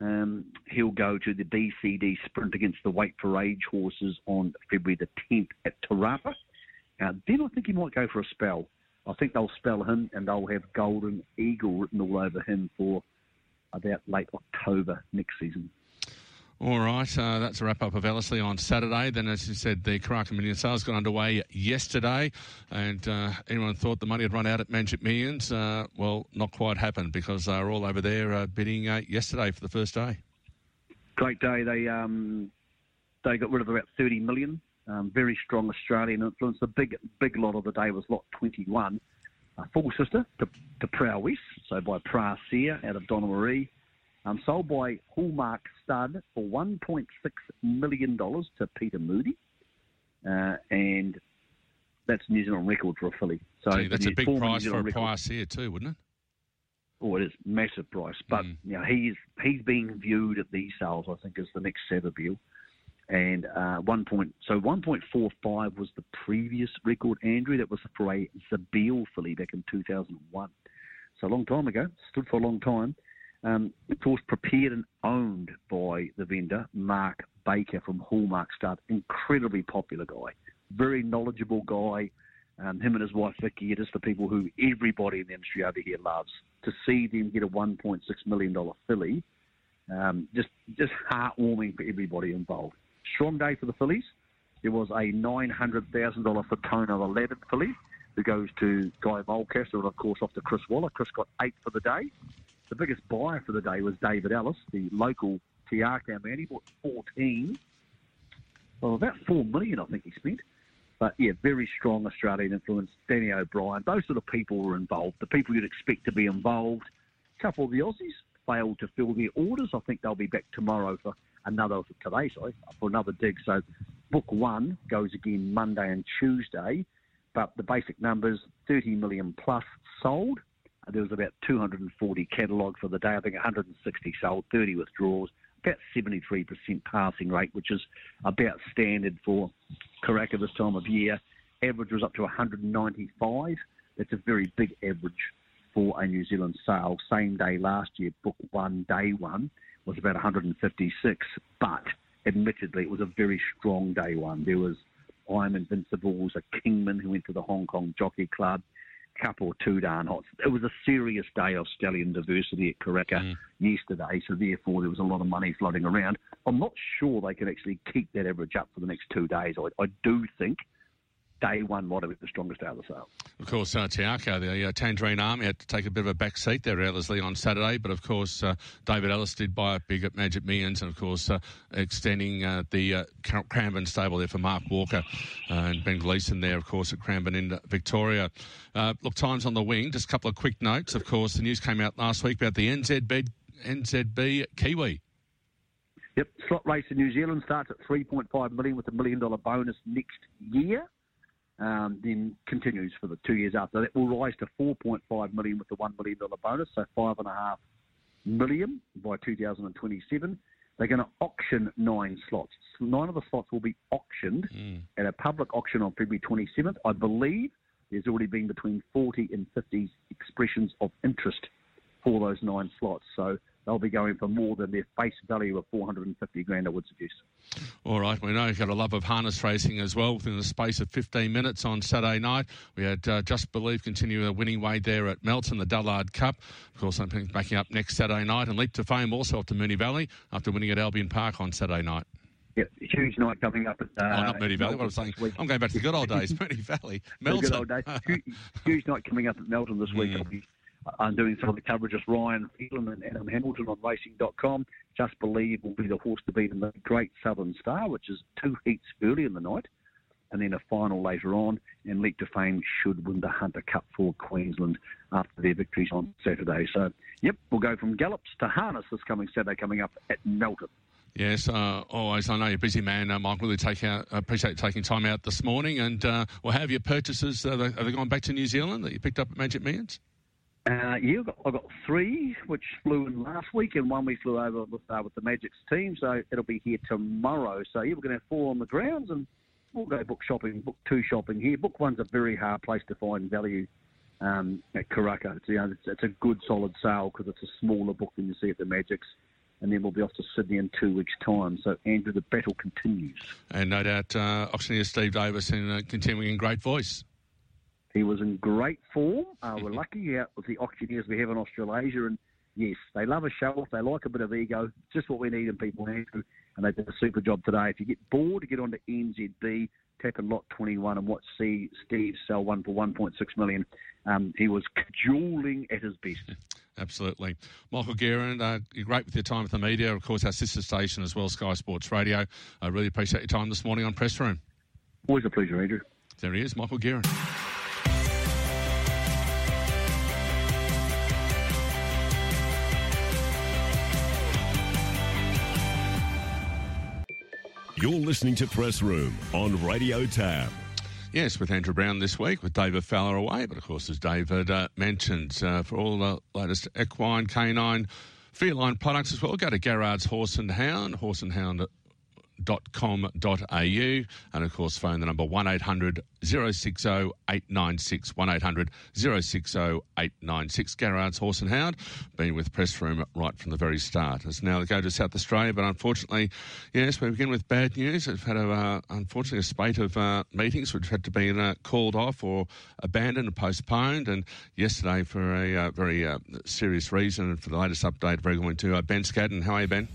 Um, he'll go to the BCD sprint against the Weight for Age horses on February the 10th at Te Rapa. Uh, then I think he might go for a spell. I think they'll spell him and they'll have Golden Eagle written all over him for about late October next season. All right, uh, that's a wrap up of Ellerslie on Saturday. Then, as you said, the Karaka Million sales got underway yesterday, and uh, anyone thought the money had run out at Magic Millions? Uh, well, not quite happened because they were all over there uh, bidding uh, yesterday for the first day. great day. They um, they got rid of about 30 million. Um, very strong Australian influence. The big big lot of the day was lot 21. A full sister to, to so by Pra out of Donna Marie. Um, sold by Hallmark Stud for 1.6 million dollars to Peter Moody, uh, and that's New Zealand record for a filly. So Gee, that's a big price for a record- price here too, wouldn't it? Oh, it is massive price, but Mm. you know he's he's being viewed at these sales. I think as the next Savabeel, and uh, one point so one point four five was the previous record. Andrew, that was for a Zabeel filly back in two thousand and one, so a long time ago. Stood for a long time. Um, of course, prepared and owned by the vendor Mark Baker from Hallmark Stud. Incredibly popular guy, very knowledgeable guy. Um, him and his wife Vicky are just the people who everybody in the industry over here loves. To see them get a 1.6 million dollar filly, um, just just heartwarming for everybody involved. Strong day for the fillies. There was a nine hundred thousand dollar Fatona 11 filly who goes to Guy Mulcaster and of course off to Chris Waller. Chris got eight for the day. The biggest buyer for the day was David Ellis, the local Te Akau man. He bought 14. Well, about four million, I think he spent. But yeah, very strong Australian influence. Danny O'Brien, those sort of people were involved. The people you'd expect to be involved. A couple of the Aussies failed to fill their orders. I think they'll be back tomorrow for another today, sorry, for another dig. So book one goes again Monday and Tuesday. But the basic numbers, 30 million plus sold. There was about 240 catalogue for the day. I think 160 sold, 30 withdrawals, about 73% passing rate, which is about standard for Karaka this time of year. Average was up to 195. That's a very big average for a New Zealand sale. Same day last year, book one, day one, was about 156. But admittedly, it was a very strong day one. There was I'm Invincibles, a Kingman who went to the Hong Kong Jockey Club, couple of two darn hots. It was a serious day of stallion diversity at Karaka mm. yesterday, so therefore there was a lot of money floating around. I'm not sure they can actually keep that average up for the next two days. I, I do think day one lottery, the strongest out of the sale. Of course, uh, Te Akau, the uh, Tangerine Army, had to take a bit of a back seat there, Ellerslie, on Saturday. But of course, uh, David Ellis did buy a big at Magic Millions, and of course, uh, extending uh, the uh, Cranbourne stable there for Mark Walker and Ben Gleeson there, of course, at Cranbourne in Victoria. look, time's on the wing. Just a couple of quick notes. Of course, the news came out last week about the NZB, NZB Kiwi. Yep, slot race in New Zealand starts at 3.5 million with a million dollar bonus next year um, then continues for the two years after. That will rise to 4.5 million with the one million dollar bonus, so five and a half million by 2027. They're going to auction nine slots. Nine of the slots will be auctioned mm. at a public auction on February 27th. I believe there's already been between 40 and 50 expressions of interest for those nine slots. So they'll be going for more than their face value of 450 grand, I would suggest. All right, we know you've got a love of harness racing as well. Within the space of 15 minutes on Saturday night, we had uh, Just Believe continue a winning way there at Melton, the Dullard Cup. Of course, I'm backing up next Saturday night, and Leap to Fame also up to Moonee Valley after winning at Albion Park on Saturday night. Yep, huge night coming up. At, uh, oh, not Moonee Valley. What I'm saying, I'm going back to the good old days. Moonee Valley, Melton. The good old days. huge, huge night coming up at Melton this week. Mm. I'm doing some of the coverage with Ryan Phelan and Adam Hamilton on racing.com. Just Believe will be the horse to beat in the Great Southern Star, which is two heats early in the night, and then a final later on. And Leap to Fame should win the Hunter Cup for Queensland after their victories on Saturday. So, yep, we'll go from gallops to harness this coming Saturday coming up at Melton. Yes, uh, always. I know you're a busy man, uh, Mike. Really take out, appreciate taking time out this morning. And uh, well, have your purchases? Uh, have they gone back to New Zealand that you picked up at Magic Millions? Uh, I've got, I've got, three, which flew in last week, and one we flew over with, uh, with the Magic's team, so it'll be here tomorrow. So, we're going to have four on the grounds, and we'll go book shopping, book two shopping here. Book one's a very hard place to find value um, at Karaka. It's, you know, it's, it's, a good, solid sale because it's a smaller book than you see at the Magic's. And then we'll be off to Sydney in two weeks' time. So, Andrew, the battle continues. And no doubt, uh, auctioneer Steve Davis in, uh, continuing in great voice. He was in great form. Uh, we're lucky out with the auctioneers we have in Australasia, and yes, they love a show off. They like a bit of ego. It's Just what we need in people, Andrew. And they did a super job today. If you get bored, get onto NZB, tap in lot 21 and watch see Steve sell one for 1.6 million. Um, he was cajoling at his best. Absolutely. Michael Guerin, uh, you're great with your time with the media. Of course, our sister station as well, Sky Sports Radio. I really appreciate your time this morning on Press Room. Always a pleasure, Andrew. There he is, Michael Guerin. You're listening to Press Room on Radio Tab. Yes, with Andrew Browne this week, with David Fowler away. But of course, as David uh, mentioned, uh, for all the latest equine, canine, feline products as well, go to Garrard's Horse and Hound, Horse and Hound com.au and of course phone the number 1800 060 896 1800 060 896 Garrard's Horse and Hound been with Press Room right from the very start. As now they go to South Australia but unfortunately yes we begin with bad news. We've had a, uh, unfortunately a spate of uh, meetings which had to be uh, called off or abandoned and postponed. And yesterday for a uh, very uh, serious reason and for the latest update very going to Ben Scadden. How are you Ben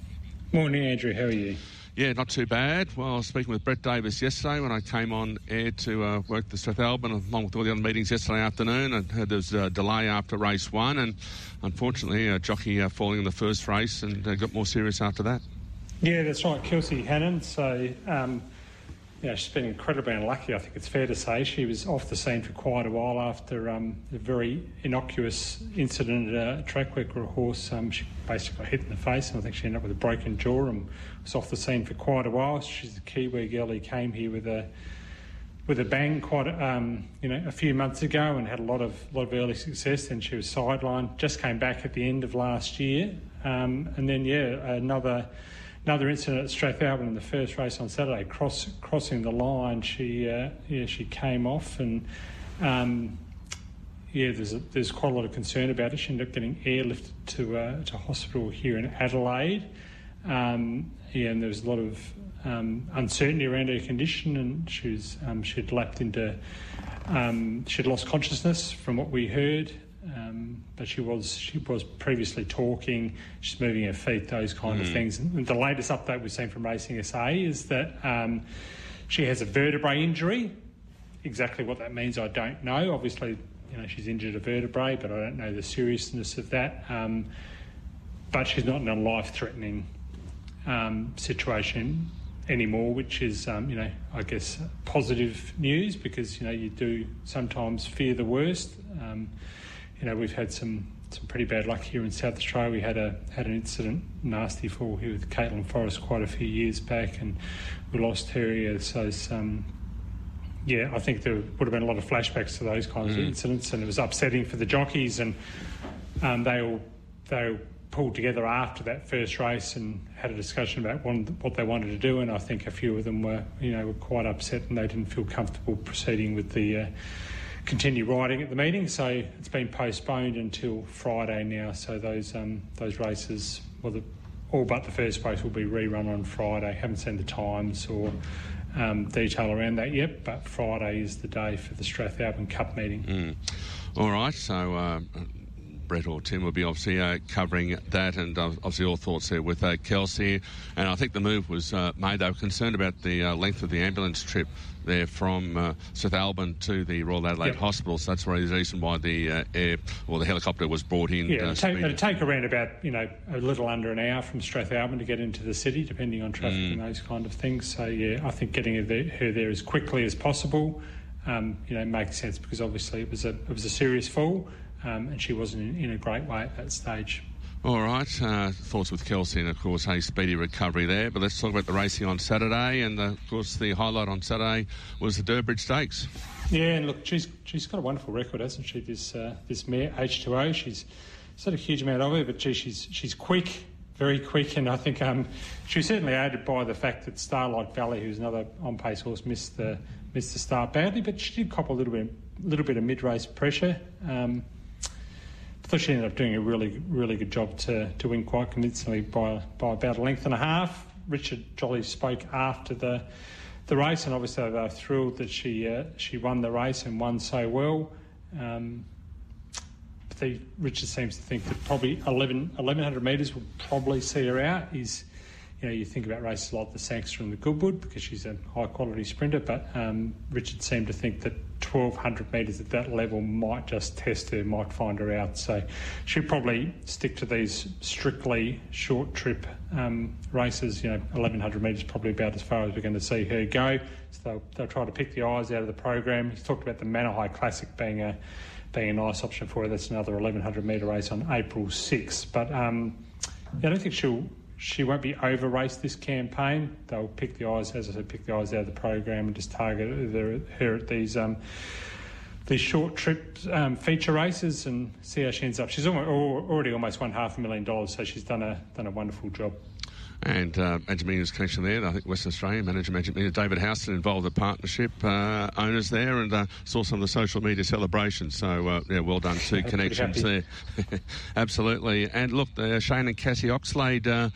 Morning Andrew how are you yeah, not too bad. Well, I was speaking with Brett Davis yesterday when I came on air to uh, work the South Strathalbyn, along with all the other meetings yesterday afternoon. I heard there was a delay after race one, and unfortunately, a jockey uh, falling in the first race and uh, got more serious after that. Yeah, that's right, Kelsey Hannon. So, um, you know, she's been incredibly unlucky, I think it's fair to say. She was off the scene for quite a while after um, a very innocuous incident at a track where a horse um, she basically got hit in the face, and I think she ended up with a broken jaw and was off the scene for quite a while. She's a Kiwi girl who came here with a with a bang quite um, you know a few months ago and had a lot of lot of early success. And she was sidelined. Just came back at the end of last year, um, and then yeah another another incident at Strathalbyn in the first race on Saturday, cross, crossing the line, she uh, yeah she came off and um, yeah there's a, there's quite a lot of concern about it. She ended up getting airlifted to uh, to hospital here in Adelaide. Um, yeah, and there was a lot of um, uncertainty around her condition, and she was um, she'd lapped into um, she'd lost consciousness from what we heard. Um, but she was she was previously talking. She's moving her feet, those kind mm. of things. And the latest update we've seen from Racing SA is that um, she has a vertebrae injury exactly what that means, I don't know. Obviously, you know, she's injured a vertebrae, but I don't know the seriousness of that. Um, but she's not in a life-threatening um, situation anymore, which is, um, you know, I guess positive news because you know you do sometimes fear the worst. Um, you know, we've had some some pretty bad luck here in South Australia. We had a had an incident nasty fall here with Caitlin Forrest quite a few years back, and we lost her. So some. Yeah, I think there would have been a lot of flashbacks to those kinds mm. of incidents, and it was upsetting for the jockeys, and um, they all they all pulled together after that first race and had a discussion about what they wanted to do, and I think a few of them were, you know, were quite upset and they didn't feel comfortable proceeding with the uh, continue riding at the meeting. So it's been postponed until Friday now. So those um, those races, well, the, all but the first race will be rerun on Friday. Haven't seen the times or um, detail around that yet, but Friday is the day for the Strathalbyn Cup meeting. Mm. All right, so. Uh, Brett or Tim will be obviously uh, covering that, and uh, obviously all thoughts there with uh, Kelsey. And I think the move was uh, made. They were concerned about the uh, length of the ambulance trip there from uh, Strathalbyn to the Royal Adelaide yep. Hospital. So that's the reason why the air or the helicopter was brought in. Yeah, it'd take, it'd take, around about you know a little under an hour from Strathalbyn to get into the city, depending on traffic mm. and those kind of things. So yeah, I think getting her there, her there as quickly as possible. Um, you know, makes sense because obviously it was a it was a serious fall um, and she wasn't in, in, a great way at that stage. All right, uh, thoughts with Kelsey, and of course, a speedy recovery there. But let's talk about the racing on Saturday, and the, uh, of course, the highlight on Saturday was the Durbridge Stakes. Yeah, and look, she's she's got a wonderful record, hasn't she? This uh, this mare H2O, she's had a huge amount of her, but gee, she's she's quick, very quick, and I think um, she was certainly aided by the fact that Starlight Valley, who's another on pace horse, missed the missed the start badly, but she did cop a little bit little bit of mid race pressure. Um, She ended up doing a really, really good job to, to win quite convincingly by, by about a length and a half. Richard Jolly spoke after the the race, and obviously they were thrilled that she uh, she won the race and won so well. Um, Richard seems to think that probably 11, 1100 metres will probably see her out. Is you know you think about races like the Sangster and the Goodwood because she's a high quality sprinter, but um, Richard seemed to think that 1200 metres at that level might just test her, might find her out. So she'll probably stick to these strictly short trip um, races. You know, 1100 metres probably about as far as we're going to see her go. So they'll, they'll try to pick the eyes out of the program. He's talked about the High Classic being a being a nice option for her. That's another 1100 metre race on April 6th. But um, I don't think she'll she won't be over raced this campaign. They'll pick the eyes, as I said, pick the eyes out of the program and just target her at these um, these short trip um, feature races and see how she ends up. She's already almost won half a million dollars, so she's done a done a wonderful job. And uh, Magic Millions connection there. I think Western Australia manager Magic Millions, David Houston, involved the partnership uh, owners there and uh, saw some of the social media celebrations. So, uh, yeah, well done. Two connections there. Absolutely. And look, uh, Shane and Cassie Oxlade, uh,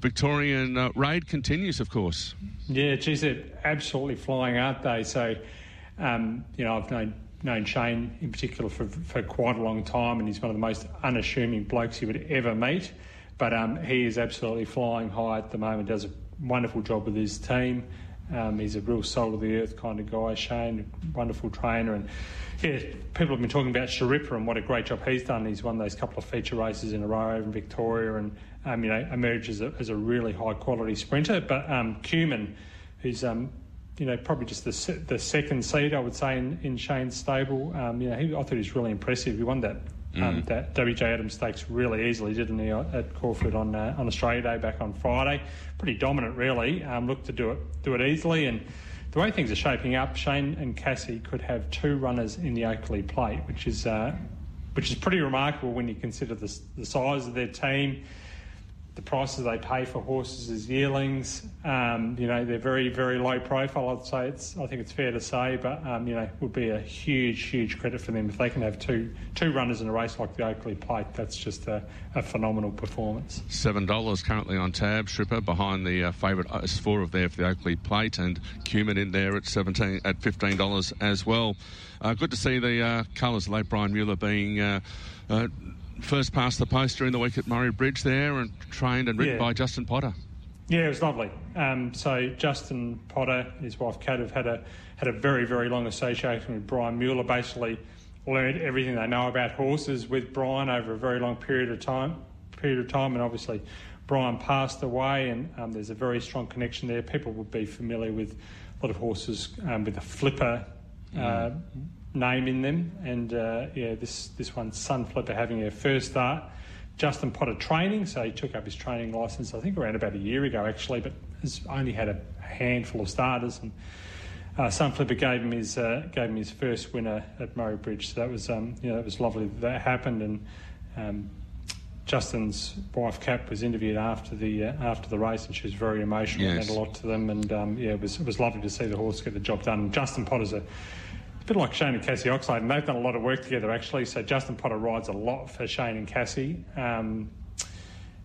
Victorian uh, raid continues, of course. Yeah, geez, they're absolutely flying, aren't they? So, um, you know, I've known known Shane in particular for, for quite a long time, and he's one of the most unassuming blokes you would ever meet. But um, he is absolutely flying high at the moment, does a wonderful job with his team. Um, he's a real soul of the earth kind of guy, Shane, wonderful trainer. And yeah, people have been talking about Sharippa and what a great job he's done. He's won those couple of feature races in a row over in Victoria and, um, you know, emerged as a, as a really high quality sprinter. But um, who's um, you know, probably just the the second seed, I would say, in, in Shane's stable. Um, you know, he, I thought he was really impressive. He won that um, mm. that WJ Adams Stakes really easily, didn't he, at Caulfield on uh, on Australia Day back on Friday? Pretty dominant, really. Um, looked to do it do it easily, and the way things are shaping up, Shane and Cassie could have two runners in the Oakleigh Plate, which is uh, which is pretty remarkable when you consider the, the size of their team the prices they pay for horses as yearlings. Um, you know, they're very, very low profile. I'd say it's. I think it's fair to say, but um, you know, would be a huge, huge credit for them if they can have two two runners in a race like the Oakleigh Plate. That's just a, a phenomenal performance. Seven dollars currently on tab. Sharippa behind the uh, favourite uh, four of there for the Oakleigh Plate, and Cumin in there at seventeen at fifteen dollars as well. Uh, good to see the uh, colours late Brian Mueller being. Uh, uh, first past the post during the week at Murray Bridge there and trained and ridden yeah. by Justin Potter. Yeah, it was lovely. Um, so Justin Potter, and his wife Kat, have had a had a very very long association with Brian Mueller. Basically, learned everything they know about horses with Brian over a very long period of time. Period of time, and obviously, Brian passed away, and um, there's a very strong connection there. People would be familiar with a lot of horses um, with a flipper. Uh, name in them, and uh, yeah, this this one's Sun Flipper having her first start. Justin Potter training, so he took up his training license, I think around about a year ago actually, but has only had a handful of starters. And uh, Sun Flipper gave him his uh, gave him his first winner at Murray Bridge, so that was um, you know that was lovely that, that happened. And um, Justin's wife Cap was interviewed after the uh, after the race, and she was very emotional. Yes. Meant a lot to them, and um, yeah, it was it was lovely to see the horse get the job done. Justin Potter's a bit like Shane and Cassie Oxlade, and they've done a lot of work together actually. So Justin Potter rides a lot for Shane and Cassie. Um,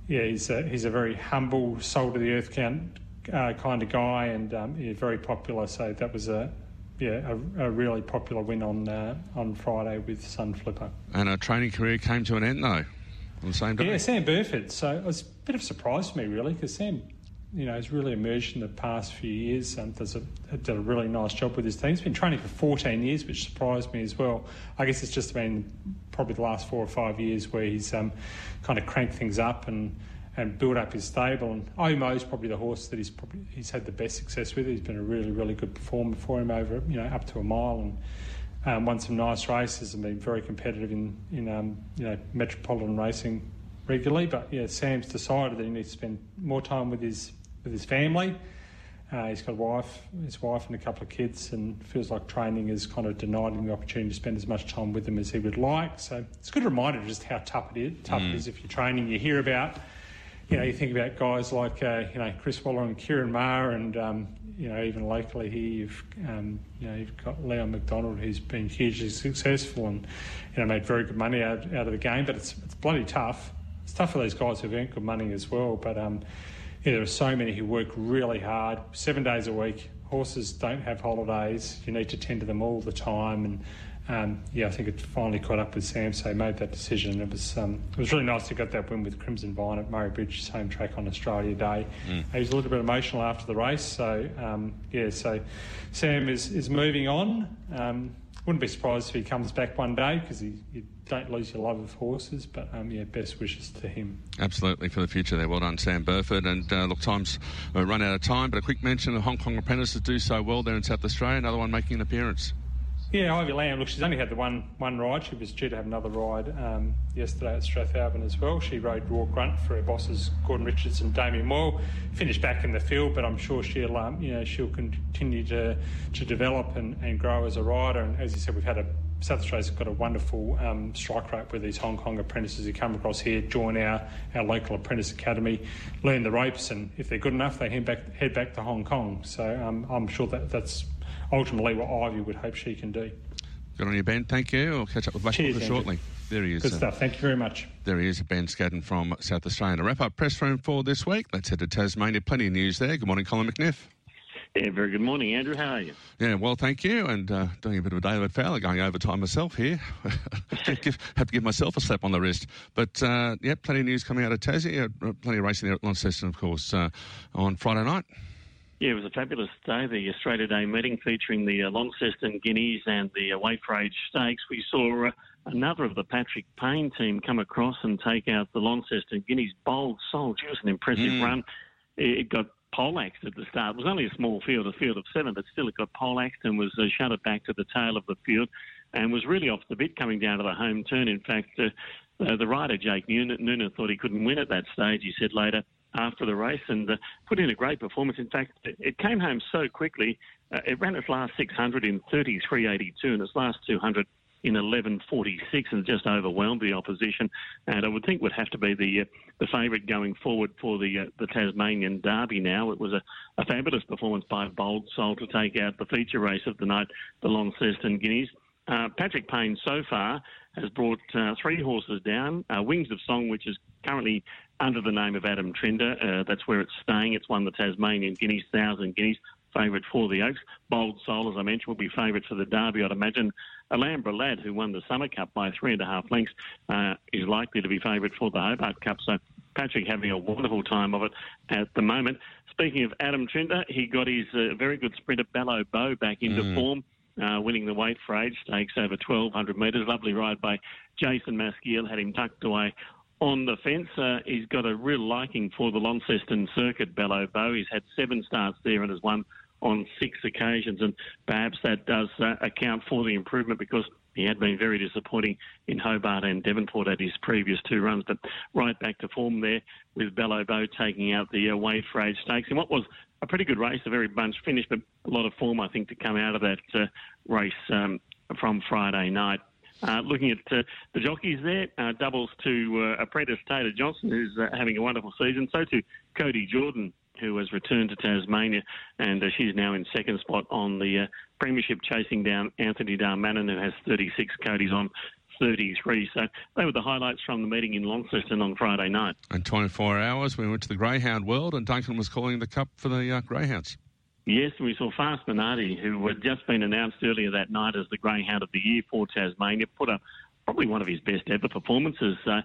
yeah, he's a, he's a very humble, soul to the earth count, uh, kind of guy, and um, yeah, very popular. So that was a yeah a, a really popular win on uh, on Friday with Sun Flipper. And a training career came to an end though on the same day. Yeah, Sam Burford. So it was a bit of a surprise for me, really, because Sam, you know, has really emerged in the past few years. Um, does a, did a really nice job with his team. He's been training for 14 years, which surprised me as well. I guess it's just been probably the last four or five years where he's um, kind of cranked things up and and built up his stable. And Omo's probably the horse that he's probably he's had the best success with. He's been a really really good performer for him over you know up to a mile and. Um, won some nice races and been very competitive in in um, you know metropolitan racing regularly. But yeah, Sam's decided that he needs to spend more time with his with his family. Uh, he's got a wife, his wife, and a couple of kids, and feels like training has kind of denied him the opportunity to spend as much time with them as he would like. So it's a good reminder of just how tough it is. Tough it is if you're training. You hear about, you know, you think about guys like uh, you know Chris Waller and Ciaron Maher, and um, you know even locally here you've um, you know you've got Leon McDonald who's been hugely successful and you know made very good money out, out of the game. But it's it's bloody tough. It's tough for those guys who've earned good money as well. But um, yeah, there are so many who work really hard, seven days a week. Horses don't have holidays. You need to tend to them all the time. And um, yeah, I think it finally caught up with Sam, so he made that decision. It was um, it was really nice to get that win with Crimson Vine at Murray Bridge, home track on Australia Day. He was a little bit emotional after the race, so um, yeah, so Sam is is moving on. Um, wouldn't be surprised if he comes back one day because you don't lose your love of horses. But um, yeah, best wishes to him. Absolutely for the future there. Well done, Sam Burford. And uh, look, time's uh, run out of time, but a quick mention of Hong Kong apprentices do so well there in South Australia. Another one making an appearance. Yeah, Ivy Lamb. Look, she's only had the one one ride. She was due to have another ride um, yesterday at Strathalbyn as well. She rode Raw Grunt for her bosses Gordon Richards and Damien Moyle. Finished back in the field, but I'm sure she'll um, you know she'll continue to to develop and, and grow as a rider. And as you said, we've had a South Australia's got a wonderful um, strike rate with these Hong Kong apprentices who come across here, join our, our local apprentice academy, learn the ropes, and if they're good enough, they head back head back to Hong Kong. So um, I'm sure that that's ultimately what Ivy would hope she can do. Good on you, Ben. Thank you. I'll catch up with Black shortly. There he is. Good uh, stuff. Thank you very much. There he is, Ben Scadden from South Australia. To wrap up press room for this week, let's head to Tasmania. Plenty of news there. Good morning, Colin McNiff. Yeah, very good morning, Andrew. How are you? Yeah, well, thank you. And uh, doing a bit of a David Fowler, going overtime myself here. give, have to give myself a slap on the wrist. But uh, yeah, plenty of news coming out of Tassie. Uh, plenty of racing there at Launceston, of course, uh, on Friday night. Yeah, it was a fabulous day. The Australia Day meeting featuring the uh, Launceston Guineas and the uh, Wayfrage Stakes. We saw uh, another of the Patrick Payne team come across and take out the Launceston Guineas. Bold soul, just an impressive Mm. run. It got poleaxed at the start. It was only a small field, a field of seven, but still it got poleaxed and was uh, back to the tail of the field and was really off the bit coming down to the home turn. In fact, uh, uh, the rider, Jake Noonan, Noonan, thought he couldn't win at that stage, he said later after the race, and uh, put in a great performance. In fact, it, it came home so quickly. Uh, it ran its last 600 in 33.82 and its last 200 in 11.46 and just overwhelmed the opposition. And I would think would have to be the uh, the favourite going forward for the uh, the Tasmanian Derby. Now it was a, a fabulous performance by Bold Soul to take out the feature race of the night, the Launceston Guineas. Uh, Patrick Payne so far has brought uh, three horses down. Uh, Wings of Song, which is currently under the name of Adam Trinder. Uh, that's where it's staying. It's won the Tasmanian Guineas, Thousand Guineas, favourite for the Oaks. Bold Soul, as I mentioned, will be favourite for the Derby, I'd imagine. Alhambra Lad, who won the Summer Cup by three and a half lengths, uh, is likely to be favourite for the Hobart Cup. So Patrick having a wonderful time of it at the moment. Speaking of Adam Trinder, he got his uh, very good sprinter Bello Bow back into Mm. form, uh, winning the weight for age stakes over 1,200 metres. Lovely ride by Jason Maskiel, had him tucked away on the fence. Uh, he's got a real liking for the Launceston circuit, Bello Bow. He's had seven starts there and has won on six occasions, and perhaps that does uh, account for the improvement because he had been very disappointing in Hobart and Devonport at his previous two runs, but right back to form there with Bello Bow taking out the uh, Wade for Age Stakes in what was a pretty good race, a very bunch finish, but a lot of form, I think, to come out of that uh, race um, from Friday night. Uh, looking at uh, the jockeys there, uh, doubles to uh, apprentice Taylor Johnson, who's uh, having a wonderful season. So to Cody Jordan, who has returned to Tasmania, and uh, she's now in second spot on the uh, Premiership, chasing down Anthony Darmanin, who has 36. Cody's on 33. So they were the highlights from the meeting in Launceston on Friday night. And 24 hours, we went to the Greyhound World, and Duncan was calling the cup for the uh, Greyhounds. Yes, we saw Fast Minardi, who had just been announced earlier that night as the Greyhound of the Year for Tasmania, put up probably one of his best ever performances. Uh,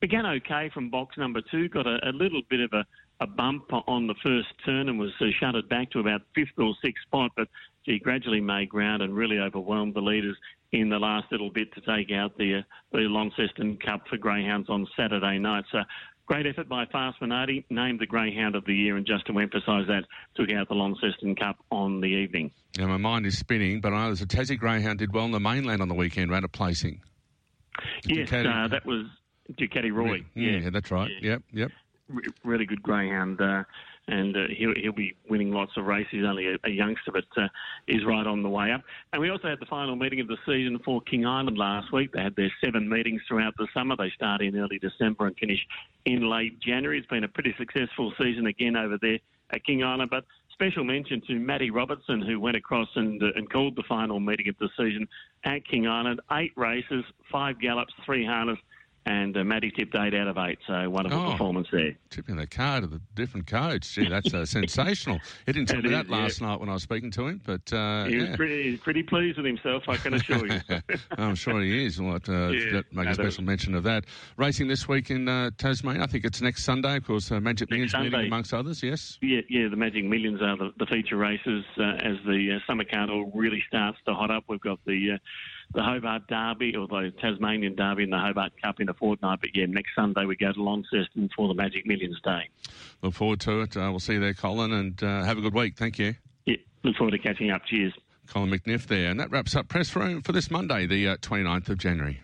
began okay from box number two, got a, a little bit of a, a bump on the first turn and was uh, shuttered back to about fifth or sixth spot, but he gradually made ground and really overwhelmed the leaders in the last little bit to take out the, uh, the Launceston Cup for Greyhounds on Saturday night. So Great effort by Fast Minardi, named the Greyhound of the Year, and just to emphasise that, took out the Launceston Cup on the evening. Now, my mind is spinning, but I know there's a Tassie Greyhound did well in the mainland on the weekend, ran a placing. Yes, Ducati. uh, that was Ducati Roy. Mm, yeah. yeah, that's right. Yeah. Yep, yep. Re- really good greyhound, uh, and uh, he'll, he'll be winning lots of races. He's only a, a youngster, but uh, he's right on the way up. And we also had the final meeting of the season for King Island last week. They had their seven meetings throughout the summer. They start in early December and finish in late January. It's been a pretty successful season again over there at King Island, but. Special mention to Matty Robertson, who went across and, uh, and called the final meeting of the season at King Island. Eight races, five gallops, three harness, and uh, Matty tipped eight out of eight. So wonderful Oh. performance there. Tipping the card of the different codes. Gee, that's uh, sensational. He didn't tell me that last night when I was speaking to him, but uh, He was yeah. pretty, he's pretty pleased with himself, I can assure you. I'm sure he is. We'll to uh, Yeah. make No, a special mention of that. Racing this week in uh, Tasmania. I think it's next Sunday. Of course, uh, Magic Millions meeting amongst others. Yes. yeah, yeah, the Magic Millions are the, the feature races uh, as the uh, summer carnival really starts to hot up. We've got the uh, the Hobart Derby or the Tasmanian Derby and the Hobart Cup in a fortnight. But yeah, next Sunday we go to Launceston for the Magic Millions Day. Look forward to it. Uh, we'll see you there, Colin, and uh, have a good week. Thank you. Yeah, look forward to catching up. Cheers. Colin McNiff there. And that wraps up Press Room for this Monday, the uh, 29th of January.